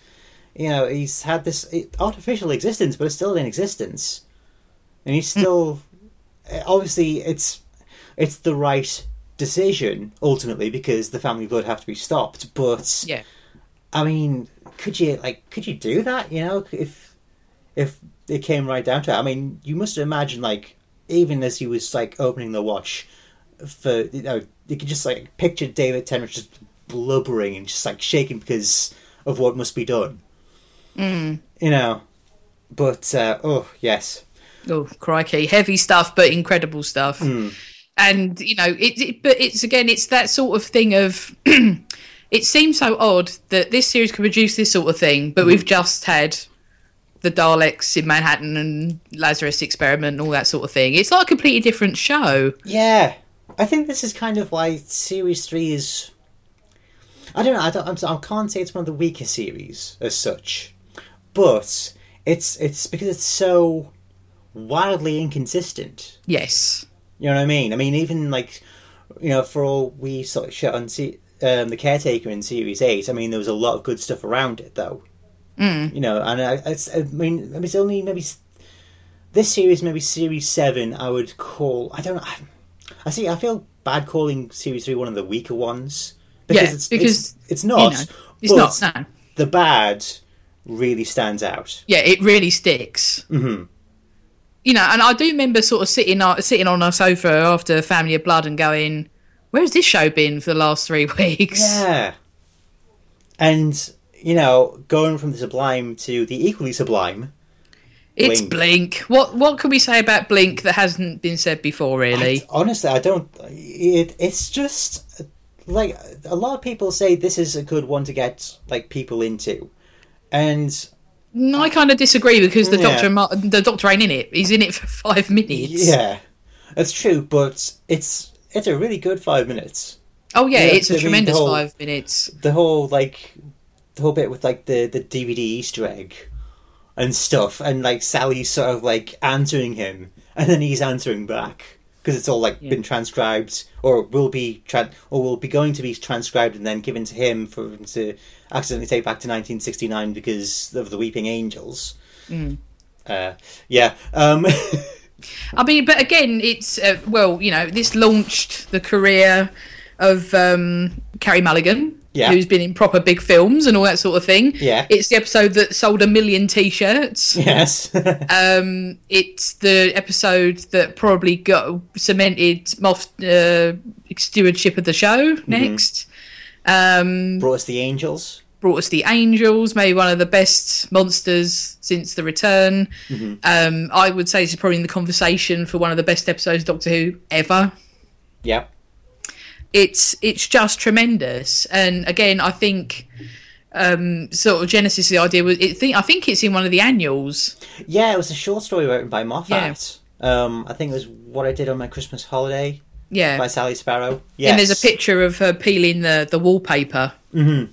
you know he's had this artificial existence, but it's still in existence, and he's still eh, obviously it's it's the right decision ultimately because the family blood have to be stopped, but. Yeah. I mean, could you like could you do that? You know, if if it came right down to it. I mean, you must imagine like even as he was like opening the watch for you know you could just like picture David Tennant just blubbering and just like shaking because of what must be done. Mm. You know, but uh, oh yes, Oh, crikey. Heavy stuff, but incredible stuff. Mm. And, you know, it, it, but it's again, it's that sort of thing of. (clears throat) it seems so odd that this series could produce this sort of thing, but we've just had the Daleks in Manhattan and Lazarus Experiment and all that sort of thing. It's like a completely different show. yeah. I think this is kind of why series three is. I don't know. I don't. I'm, I can't say it's one of the weaker series as such, but it's it's because it's so wildly inconsistent. Yes. You know what I mean? I mean, even like you know, for all we sort of shut on se- um, the caretaker in series eight. I mean, there was a lot of good stuff around it, though. Mm. You know, and I, it's, I mean, it's only maybe this series, maybe series seven. I would call. I don't know. I, I see. I feel bad calling series three one of the weaker ones because Yeah, it's because, it's, it's not. you know, it's not, no. The bad really stands out. Yeah, it really sticks. hmm You know, and I do remember sort of sitting on, sitting on our sofa after Family of Blood and going, where's this show been for the last three (laughs) weeks? Yeah. And you know, going from the sublime to the equally sublime. It's Blink. Blink. What what can we say about Blink that hasn't been said before? Really, I- honestly, I don't. It, it's just like a lot of people say this is a good one to get like people into, and No, I kind of disagree because the Yeah. doctor the doctor ain't in it. He's in it for (laughs) five minutes. yeah, that's true. But it's it's a really good five minutes. Oh yeah, Yeah, it's a tremendous whole- five minutes. The whole like the whole bit with like the the DVD Easter egg and stuff, and like Sally sort of like answering him, and then he's answering back because it's all like Yeah. been transcribed or will be tran- or will be going to be transcribed and then given to him for him to accidentally take back to 1969 because of the Weeping Angels. Mm. Uh, yeah. Um, (laughs) I mean, but again, it's uh, well, you know, this launched the career of um, Carey Mulligan, Yeah. who's been in proper big films and all that sort of thing. Yeah. It's the episode that sold a million T-shirts. Yes. (laughs) Um, it's the episode that probably got cemented Moff uh, stewardship of the show Mm-hmm. next. Um, Brought us the angels. brought us the Angels, maybe one of the best monsters since the return. Mm-hmm. Um, I would say this is probably in the conversation for one of the best episodes of Doctor Who ever. Yeah. It's it's just tremendous, and again, I think um, sort of Genesis the idea was it think I think it's in one of the annuals. Yeah, it was a short story written by Moffat. Um, I think it was What I Did on My Christmas Holiday Yeah, by Sally Sparrow. Yes. and there's a picture of her peeling the the wallpaper. Mm-hmm.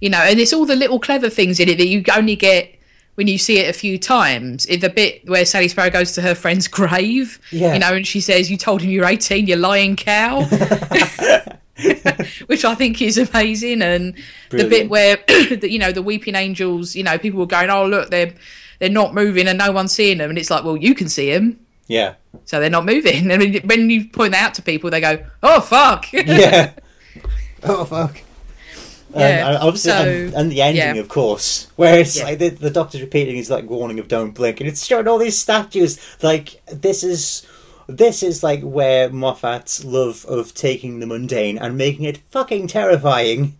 You know, and it's all the little clever things in it that you only get when you see it a few times. In the bit where Sally Sparrow goes to her friend's grave, Yeah. you know, and she says, "You told him you're 18, you lying cow," (laughs) (laughs) which I think is amazing. And the bit where (clears throat) the, you know the weeping angels, you know, people were going, "Oh, look, they're they're not moving and no one's seeing them," and it's like, well, you can see them. Yeah. So they're not moving. (laughs) and when you point that out to people, they go, "Oh fuck!" Yeah. oh fuck. Um, yeah, and obviously, so- and, and the ending, yeah. of course, where it's Yeah. like the, the doctor's repeating his like warning of "Don't blink," and it's showing all these statues. Like this is this is like where Moffat's love of taking the mundane and making it fucking terrifying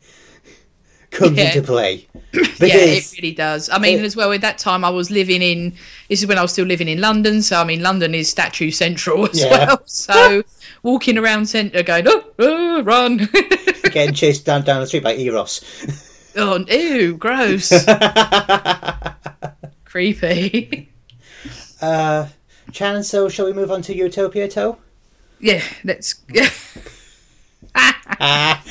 comes Yeah. into play. yeah, it really does. I mean, it- as well, at that time, I was living in. This is when I was still living in London. So, I mean, London is statue central (laughs) as Yeah. well. So, walking around centre, going, oh, oh run. (laughs) getting chased down down the street by Eros. (laughs) oh, ew, gross. Creepy. Uh, Chan, so shall we move on to Utopia Toe? yeah, let's. Ah,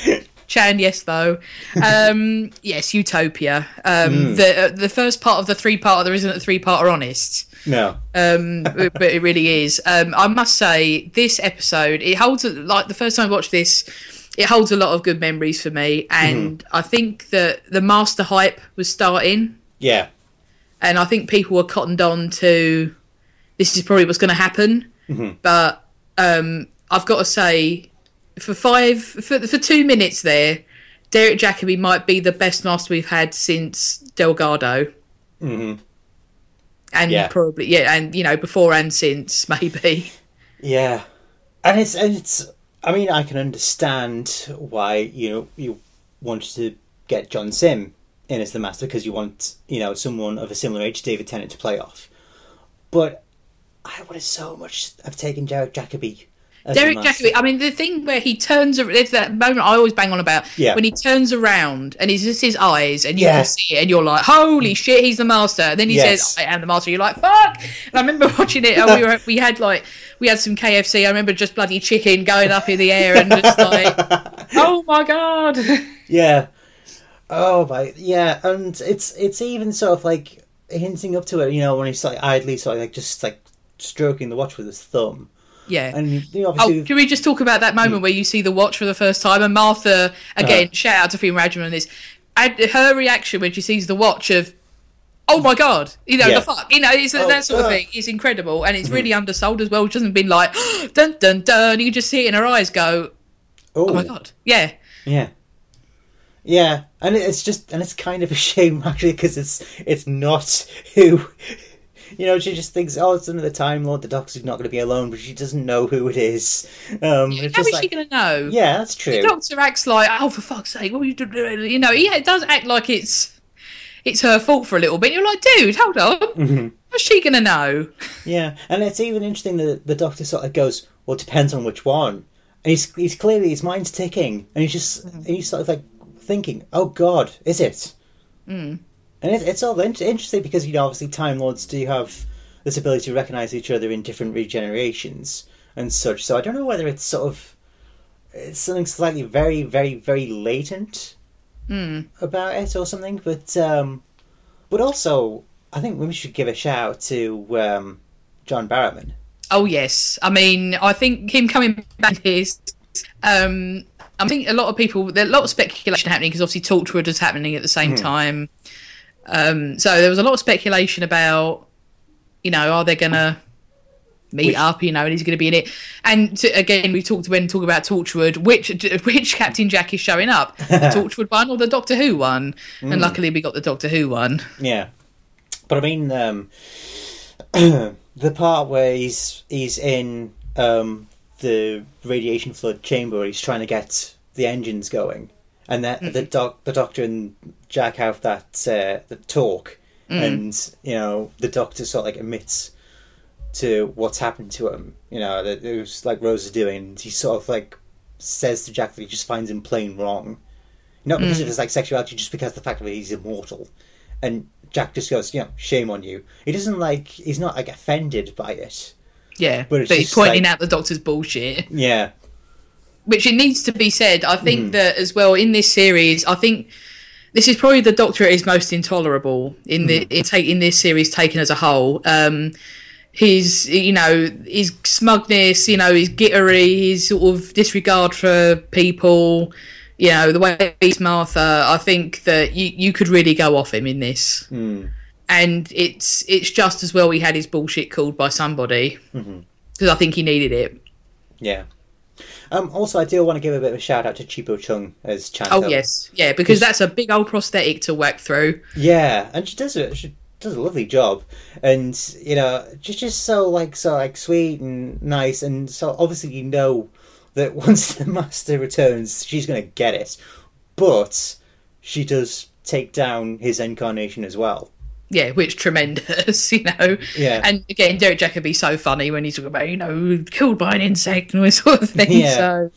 Chan, yes, though. Um, (laughs) yes, Utopia. Um, The uh, the first part of the three part, there isn't a three parter honest. no. um, but it really is. Um, I must say, this episode it holds a- like the first time I watched this, it holds a lot of good memories for me, and I think that the master hype was starting, Yeah. and I think people were cottoned on to this is probably what's going to happen. But um, I've got to say, for five for for two minutes there, Derek Jacobi might be the best master we've had since Delgado. Mhm. And Yeah. probably yeah, and you know before and since (laughs) maybe. Yeah, and it's and it's. I mean, I can understand why you know you wanted to get John Sim in as the master because you want you know someone of a similar age to David Tennant to play off. But I would have so much have taken Derek Jacobi. Derek. Jacobi. I mean, the thing where he turns, there's that moment I always bang on about Yeah. when he turns around and it's just his eyes, and you Yeah. can see it, and you're like, "Holy mm. shit, he's the master!" And then he Yes. says, "I am the master." You're like, "Fuck!" And I remember (laughs) watching it, and we were, we had like, we had some KFC. I remember just bloody chicken going up in the air, and just like, (laughs) "Oh my god!" (laughs) Yeah. Oh my yeah, and it's it's even sort of like hinting up to it, you know, when he's like idly sort of like just like stroking the watch with his thumb. Yeah. And know, Oh, can we just talk about that moment where you see the watch for the first time and Martha again? Shout out to Freema Agyeman on this. And her reaction when she sees the watch of, oh my god, you know Yeah. the fuck, you know, it's Oh, that sort of uh. thing. It's incredible and it's really undersold as well. Which hasn't been like (gasps) dun dun dun. You can just see it in her eyes. Go, oh my god, yeah, Yeah. Yeah, and it's just and it's kind of a (laughs) shame actually because it's it's not who you know she just thinks oh it's another time Lord the Doctor's not going to be alone but she doesn't know who it is. Um, how is she gonna know? yeah, that's true. The doctor acts like, oh for fuck's sake, what are you doing? You know, he it does act like it's it's her fault for a little bit. You're like, dude, hold on, (laughs) Mm-hmm. how's she gonna know? Yeah, and it's even interesting that the Doctor sort of goes well it depends on which one, and he's he's clearly his mind's ticking and he's just Mm-hmm. and he's sort of like thinking oh God is it? Mm. And it, it's all interesting because you know obviously Time Lords do have this ability to recognize each other in different regenerations and such. So I don't know whether it's sort of it's something slightly very very very latent about it or something. But um, but also I think we should give a shout out to um, John Barrowman. Oh yes, I mean, I think him coming back is. Um, I think a lot of people. There's a lot of speculation happening because obviously Torchwood is happening at the same time. Um, so there was a lot of speculation about, you know, are they gonna meet Which- up, you know, and he's going to be in it. And to, again, we talked when talking about Torchwood, which (laughs) which Captain Jack is showing up, the (laughs) Torchwood one or the Doctor Who one? Mm. And luckily, we got the Doctor Who one. Yeah, but I mean, um, (clears throat) the part where he's he's in um, the radiation flood chamber, he's trying to get the engines going, and that the doc, the doctor and Jack have that uh, the talk, and you know the doctor sort of like admits to what's happened to him. You know that it was like Rose is doing, he sort of like says to Jack that he just finds him plain wrong. Not because of his like sexuality, just because of the fact that he's immortal. And Jack just goes, you know, shame on you. He doesn't like he's not like offended by it. Yeah, But but, it's he's pointing like- out the Doctor's bullshit. Yeah. which it needs to be said. I Mm. think that as well in this series, I think this is probably the Doctor is most intolerable in the Mm. in, take, in this series taken as a whole. Um, his you know his smugness, you know his gittery, his sort of disregard for people. You know the way he's Martha. I think that you you could really go off him in this. Mm. And it's it's just as well he had his bullshit called by somebody because Mm-hmm. I think he needed it. Yeah. Um, also, I do want to give a bit of a shout out to Chipo Chung as Chantho. Oh yes, yeah, because that's a big old prosthetic to work through. Yeah, and she does it. She does a lovely job, and you know, just just so like so like sweet and nice, and so obviously you know that (laughs) once the master returns, she's gonna get it, but she does take down his incarnation as well. Yeah, which tremendous, (laughs) you know. Yeah. And again, Derek Jacobi so funny when he's talking about, you know, killed by an insect and all this (laughs) sort of thing. Yeah. So,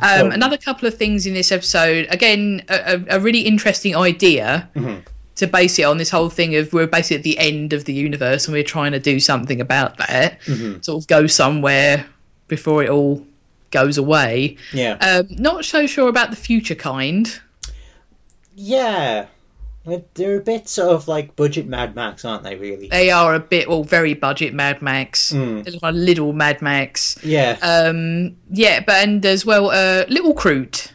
um, another couple of things in this episode. Again, a, a, a really interesting idea Mm-hmm. to base it on. This whole thing of we're basically at the end of the universe and we're trying to do something about that. Mm-hmm. Sort of go somewhere before it all goes away. Yeah, Um, not so sure about the future kind. yeah. They're a bit sort of like budget Mad Max, aren't they? Really? They are a bit, well, very budget Mad Max. Mm. They're like a little Mad Max. Yeah, Um, yeah, but and as well, uh, Little Creet,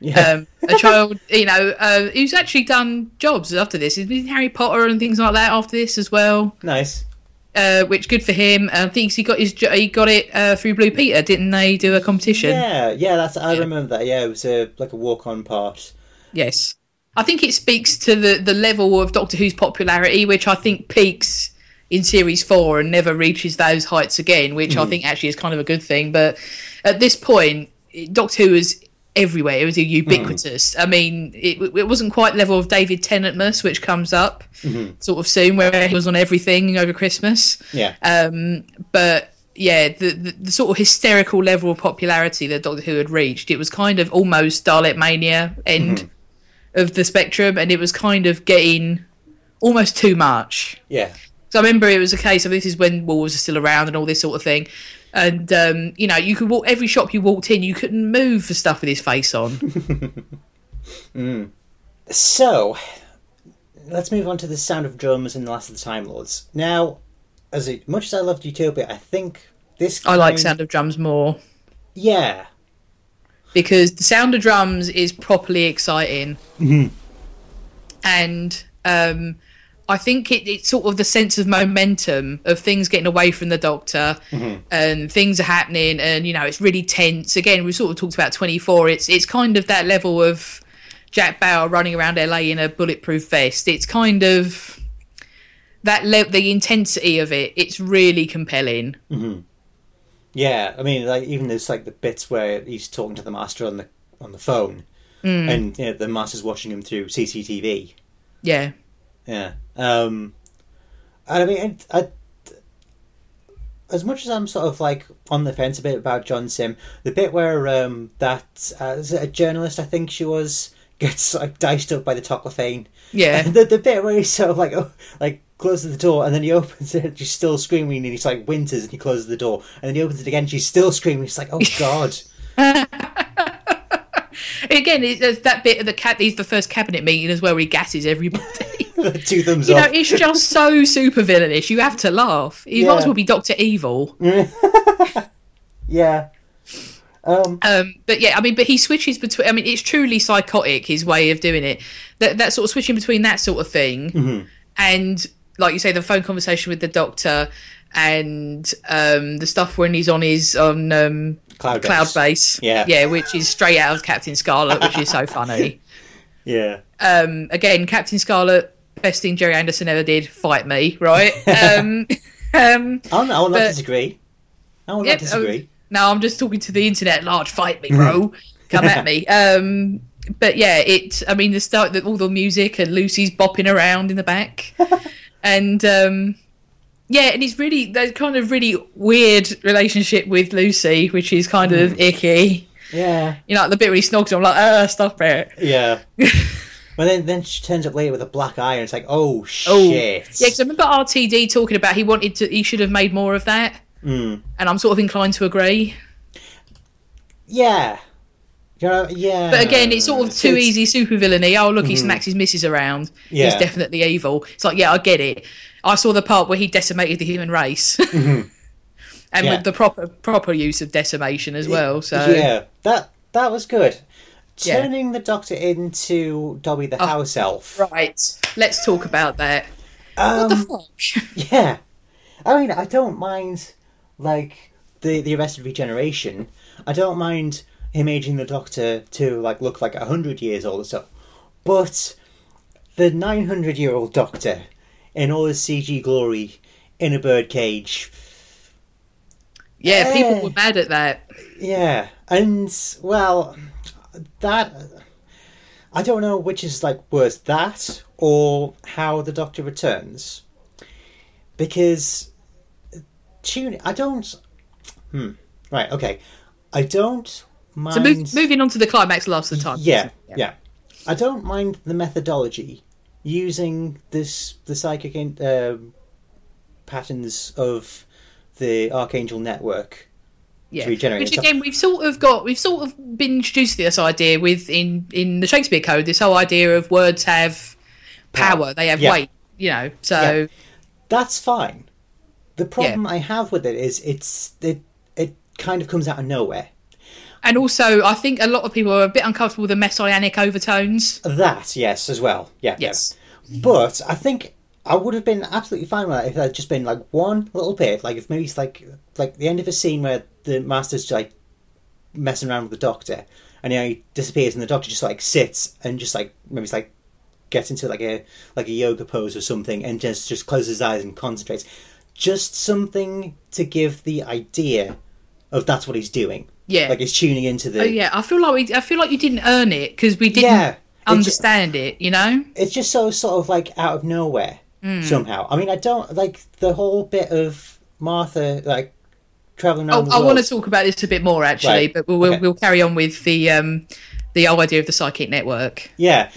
yeah, um, a child, (laughs) you know, uh, who's actually done jobs after this. He's been Harry Potter and things like that after this as well. nice. Uh, which good for him. I think he got his he got it uh, through Blue Peter, didn't they? Do a competition. Yeah, yeah. That's I Yeah. remember that. Yeah, it was a like a walk on part. Yes, I think it speaks to the the level of Doctor Who's popularity, which I think peaks in series four and never reaches those heights again, which I mm-hmm. think actually is kind of a good thing. But at this point, Doctor Who is everywhere. It was ubiquitous. Mm. I mean, it, it wasn't quite the level of David Tennantmas, which comes up mm-hmm. sort of soon, where he was on everything over Christmas. Yeah. Um, but yeah, the, the the sort of hysterical level of popularity that Doctor Who had reached, it was kind of almost Dalek Mania end mm-hmm. Of the spectrum, and it was kind of getting almost too much. yeah. So I remember it was a case of this is when Woolies are still around and all this sort of thing. And um, you know, you could walk every shop you walked in, you couldn't move for stuff with his face on. (laughs) So, let's move on to the sound of drums in the Last of the Time Lords. Now, as it, much as I loved Utopia, I think this. I like kind- Sound of Drums more Yeah, because the sound of drums is properly exciting, mm-hmm. and um, I think it, it's sort of the sense of momentum of things getting away from the Doctor, mm-hmm. and things are happening, and you know it's really tense. Again, we sort of talked about Twenty Four. It's it's kind of that level of Jack Bauer running around LA in a bulletproof vest. It's kind of that le- the intensity of it. It's really compelling. Mm-hmm. Yeah. I mean, like even there's like the bits where he's talking to the master on the on the phone, Mm. and you know, the master's watching him through CCTV. Yeah, Yeah. Um, and I mean, I, I, as much as I'm sort of like on the fence a bit about John Sim, the bit where um, that uh, is it a journalist, I think she was, (laughs) gets like diced up by the Toclafane. yeah. (laughs) the the bit where he's sort of like oh, like closes the door and then he (laughs) opens it, and she's still screaming, and he's like Winters. and he closes the door, and then he opens it again, she's still screaming. He's like, oh god. (laughs) Again, it's it's that bit of the cat. He's the first cabinet meeting as well, where he gasses everybody. (laughs) Two thumbs you know, it's just so super villainish. You have to laugh. He might Yeah. as well be Doctor Evil. Yeah. Um, Um, but yeah, I mean, but he switches between. I mean, it's truly psychotic his way of doing it. That that sort of switching between that sort of thing Mm-hmm. and, like you say, the phone conversation with the doctor. and um, the stuff when he's on his on um, Cloud Cloud Base. Yeah. yeah, which is straight out of Captain Scarlet, which is so funny. (laughs) Yeah. Um, again, Captain Scarlet, best thing Gerry Anderson ever did, fight me, right? (laughs) um, um, I will not I will not But- disagree. I will Yep, not disagree. No, I'm just talking to the internet at large. Fight me, bro. (laughs) Come at me. Um, but yeah, it. I mean, the start, the, all the music and Lucy's bopping around in the back, and um, yeah, and it's really that kind of really weird relationship with Lucy, which is kind Hmm. of icky. Yeah. You know, like the bit where he snogs, her, I'm like, ah, stop it. Yeah. (laughs) But then, then she turns up later with a black eye, and it's like, oh shit. Oh, yeah, because I remember RTD talking about he wanted to, he should have made more of that, Mm. and I'm sort of inclined to agree. Yeah. Yeah. But again, it's sort of too It's- easy super villainy. Oh, look, he smacks his missus around. He's definitely evil. It's like, yeah, I get it. I saw the part where he decimated the human race, (laughs) and Yeah. with the proper proper use of decimation as well. So Yeah, that that was good. Yeah. Oh. Turning the Doctor into Dobby the house elf. right, let's talk about that. Um, what the fuck? (laughs) Yeah, I mean, I don't mind like the the Arrested Regeneration. I don't mind him aging the Doctor to like look like a hundred years old or so, but the nine hundred year old Doctor in all his CG glory in a birdcage. yeah, Eh. people were mad at that. Yeah, and well, that I don't know which is like worse, that or how the Doctor returns, because tune. I don't. Hmm. Right. Okay. I don't mind. So move, moving on to the climax last of the time. yeah, yeah. I don't mind the methodology using this the psychic in, um patterns of the Archangel network yeah. to regenerate Which itself. again, we've sort of got, we've sort of been introduced to this idea with in in the Shakespeare Code. This whole idea of words have power, they have Yeah. weight. You know, so. Yeah. That's fine. The problem I have with it is it's it it kind of comes out of nowhere. And also, I think a lot of people are a bit uncomfortable with the messianic overtones. That yes, as well. Yeah. yeah. Yes. But I think I would have been absolutely fine with that if it had just been like one little bit, like if maybe it's like like the end of a scene where the master's like messing around with the doctor, and you know he disappears, and the doctor just like sits and just like maybe it's like gets into like a like a yoga pose or something, and just just closes his eyes and concentrates. Just something to give the idea of that's what he's doing. Yeah. like it's tuning into the. Oh, yeah, I feel like we, I feel like you didn't earn it because we didn't Yeah, understand it. You know? it's just so sort of like out of nowhere Hmm. somehow. I mean, I don't like the whole bit of Martha like traveling Oh, around the I want to talk about this a bit more actually, Right, but we'll, we'll okay. we'll carry on with the um the whole idea of the psychic network. Yeah,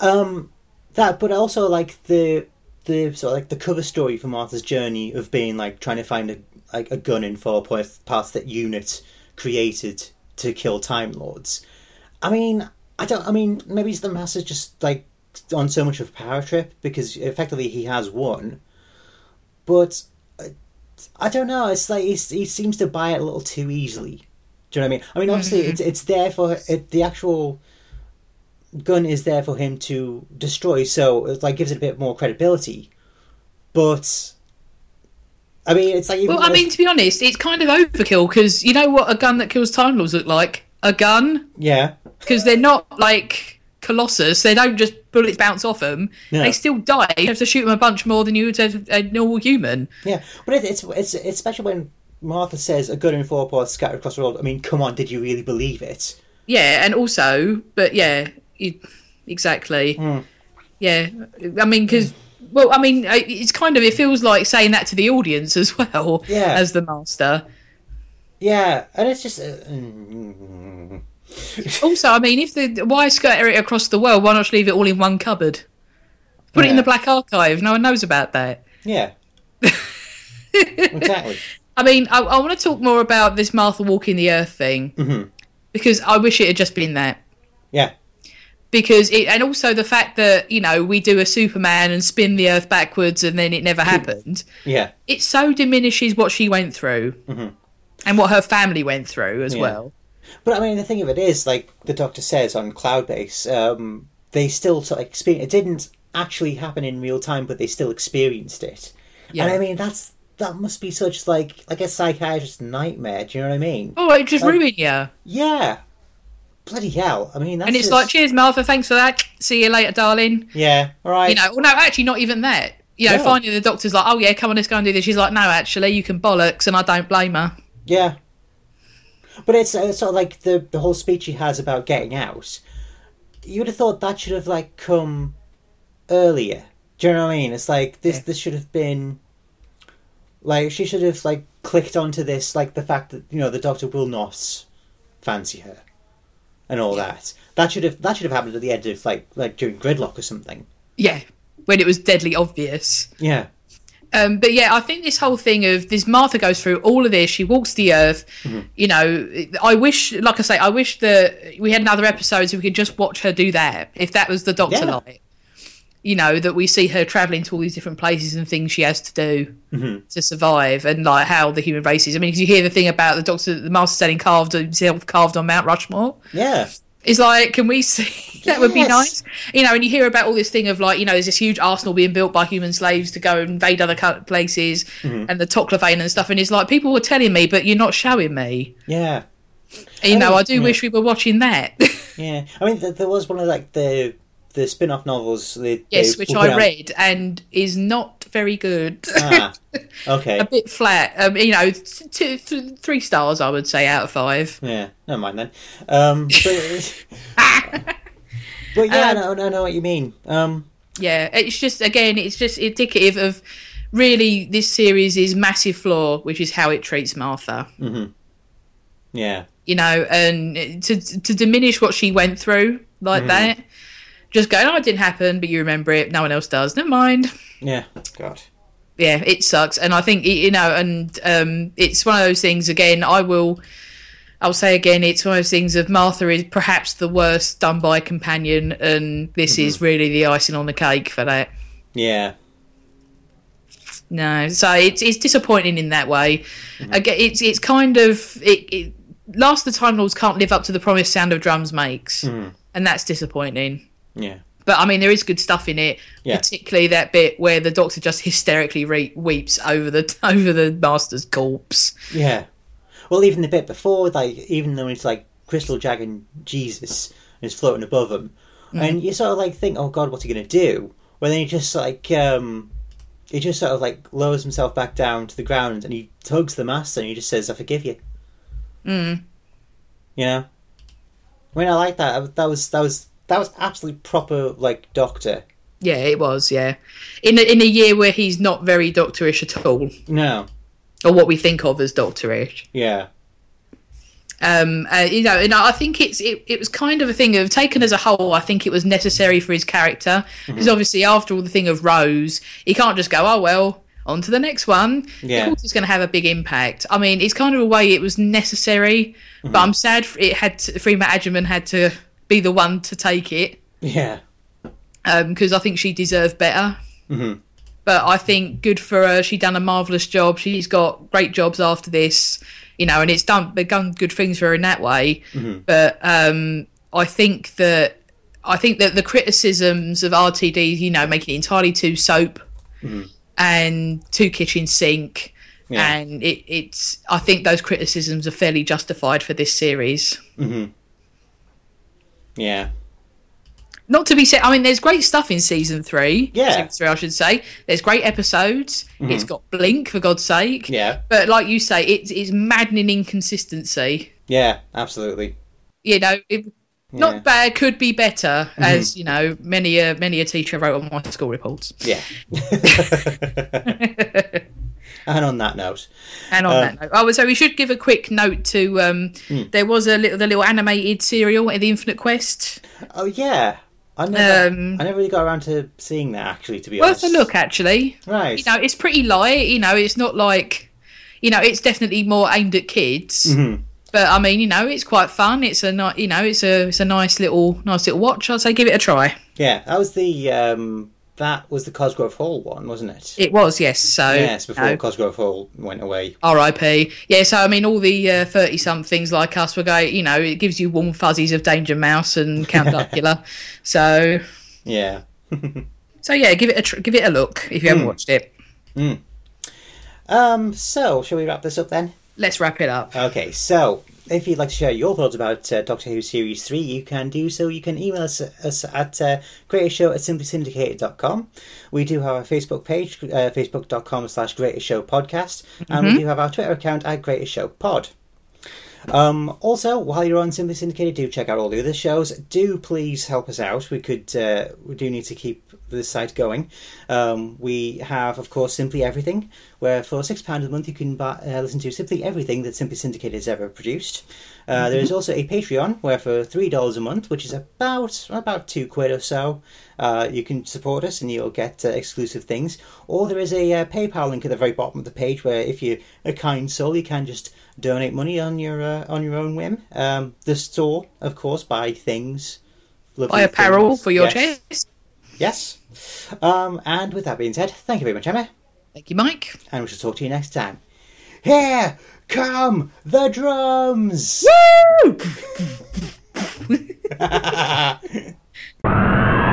um, that, but also like the the sort of like the cover story for Martha's journey of being like trying to find a like a gun in four parts that unit created to kill Time Lords. I mean, I don't. I mean, maybe the master's just like on so much of a power trip because effectively he has won, but uh, I don't know. It's like he's, he seems to buy it a little too easily. Do you know what I mean? I mean, obviously, it's it's there for it, the actual gun is there for him to destroy, so it like gives it a bit more credibility. But I mean, it's like Well, I mean, to be honest, it's kind of overkill because you know what a gun that kills Time Lords look like? A gun yeah, because they're not like Colossus. They don't just bullets bounce off them. No. They still die. You have to shoot them a bunch more than you would a, a normal human. yeah. But it, it's it's it's especially when Martha says a gun in four parts scattered across the world. I mean, come on, did you really believe it? Yeah, and also, but yeah, it, exactly. Hmm. Yeah, I mean, because well, I mean, it's kind of it feels like saying that to the audience as well Yeah. as the master. Yeah, and it's just. Uh, mm, (laughs) Also, I mean, if the why scatter it across the world? Why not just leave it all in one cupboard? Put it in the black archive. No one knows about that. yeah, exactly. (laughs) I mean, I, I want to talk more about this Martha walking the earth thing Mhm. because I wish it had just been that. Yeah, Because it, and also the fact that you know we do a Superman and spin the Earth backwards and then it never happened. yeah. It so diminishes what she went through and what her family went through as Yeah. well. But I mean, the thing of it is, like the Doctor says on Cloudbase, um, they still sort of experience. It didn't actually happen in real time, but they still experienced it. Yeah. And I mean, that's that must be such like like a psychiatrist's nightmare. Do you know what I mean? Oh, it just Like- ruined you. Yeah. Bloody hell! I mean, that's And it's just- like, cheers, Martha. Thanks for that. See you later, darling. yeah, all right. You know, well, no, actually, not even that. You know, No. finally the doctor's like, oh yeah, come on, let's go and do this. She's like, no, actually, you can bollocks, and I don't blame her. Yeah. But it's uh, sort of like the the whole speech he has about getting out. You would have thought that should have like come earlier. Do you know what I mean? It's like this Yeah. this should have been like she should have like clicked onto this like the fact that you know the doctor will not fancy her and all that. That should have that should have happened at the end of like like during gridlock or something. Yeah, when it was deadly obvious. Yeah. Um, but yeah, I think this whole thing of this Martha goes through all of this. She walks the earth. You know, I wish, like I say, I wish that we had another episode so we could just watch her do that. If that was the Doctor Yeah. light, you know, that we see her traveling to all these different places and things she has to do to survive, and like how the human race is. I mean, 'cause you hear the thing about the Doctor, the Master selling carved himself carved on Mount Rushmore. Yeah. It's like, can we see? (laughs) that would be nice. You know, and you hear about all this thing of like, you know, there's this huge arsenal being built by human slaves to go and invade other places Mm-hmm. and the Toclafane and stuff. And it's like, people were telling me, but you're not showing me. Yeah. You know, Oh, I do yeah. wish we were watching that. (laughs) Yeah. I mean, there was one of like the the spin-off novels. They, yes, they which I read and is not very good. Ah, (laughs) okay. A bit flat. Um, you know, two, th- three stars, I would say, out of five. Yeah, never mind then. Um, (laughs) but, (laughs) but yeah, Um, no, no, I know what you mean. Um, yeah it's just again it's just indicative of really this series' is massive flaw which is how it treats martha Mm-hmm. yeah, you know and to to diminish what she went through like that just go oh it didn't happen but you remember it no one else does never mind yeah. God. yeah it sucks and i think you know and um it's one of those things again i will I'll say again, it's one of those things of Martha is perhaps the worst done by companion, and this mm-hmm. is really the icing on the cake for that. Yeah, No, so it's it's disappointing in that way. Mm-hmm. Again, it's it's kind of it, it. Last the Time Lords can't live up to the promise Sound of Drums makes, mm-hmm. and that's disappointing. Yeah, But I mean, there is good stuff in it, Yeah. particularly that bit where the Doctor just hysterically re- weeps over the (laughs) over the Master's corpse. yeah. Well, even the bit before, like, even though it's like Crystal Dragon Jesus is floating above him, and you sort of like think, oh God, what's he gonna do? Well, then he just like um, he just sort of like lowers himself back down to the ground and he tugs the master and he just says, "I forgive you." Mm. You know. I mean, I like that. That was that was that was absolutely proper like Doctor. Yeah, it was. Yeah, in a, in a year where he's not very Doctorish at all, No. or what we think of as Doctorish. Yeah. um uh, you know and i think it's it, it was kind of a thing of taken as a whole i think it was necessary for his character Mm-hmm. because obviously after all the thing of rose he can't just go oh well on to the next one Yeah. of course it's going to have a big impact i mean it's kind of a way it was necessary Mm-hmm. but i'm sad it had to, freema agyeman had to be the one to take it Yeah. because i think she deserved better Mhm. but I think good for her. She done a marvelous job. She's got great jobs after this, you know, and it's done they've good things for her in that way. But um, I think that I think that the criticisms of RTD, you know, making it entirely too soap and too kitchen sink, Yeah. and it, it's I think those criticisms are fairly justified for this series. Yeah. Not to be said, I mean, there's great stuff in season three. Yeah. season three, I should say. There's great episodes. Mm-hmm. It's got Blink for God's sake. Yeah. But like you say, it's it's maddening inconsistency. Yeah. Absolutely. You know, it, not Yeah. bad, could be better, mm-hmm. as you know, many a many a teacher wrote on my school reports. Yeah. (laughs) (laughs) (laughs) and on that note, And on Uh, that note, oh, so we should give a quick note to um, Hmm. there was a little the little animated serial, in The Infinite Quest. oh yeah, I never, Um, I never really got around to seeing that actually. To be Worth honest, a look, actually. Right. You know, it's pretty light. You know, it's not like, you know, it's definitely more aimed at kids. Mhm. But I mean, you know, it's quite fun. It's a ni- you know, it's a it's a nice little nice little watch. I'd say give it a try. Yeah, that was the um, that was the Cosgrove Hall one, wasn't it? It was yes. So yes, before know, Cosgrove Hall went away. R.I.P. Yeah, so I mean, all the thirty somethings like us were going. You know, it gives you warm fuzzies of Danger Mouse and (laughs) Count Duckula. so Yeah. (laughs) so yeah, give it a tr- give it a look if you haven't Mm. watched it. Um, so, shall we wrap this up then? Let's wrap it up. Okay, so if you'd like to share your thoughts about uh, Doctor Who Series 3, you can do so. You can email us, us at uh, greatestshow at simplysyndicated.com. We do have a Facebook page, uh, facebook.com slash greatest show podcast, and we do have our Twitter account at greatest show pod. Um, also, while you're on Simply Syndicated, do check out all the other shows. Do please help us out. We could, uh, we do need to keep this site going. Um, we have, of course, Simply Everything, where for six pounds a month you can buy, uh, listen to simply everything that Simply Syndicated has ever produced. Uh, There is also a Patreon, where for three dollars a month, which is about about two quid or so, uh, you can support us and you'll get uh, exclusive things. Or there is a uh, PayPal link at the very bottom of the page, where if you're a kind soul, you can just donate money on your uh, on your own whim. Um, the store, of course, buy things. Buy apparel things. for your yes. chest. Yes. Um, and with that being said, thank you very much, Emma, Thank you, Mike. and we shall talk to you next time. Here come the drums! Woo! (laughs) (laughs)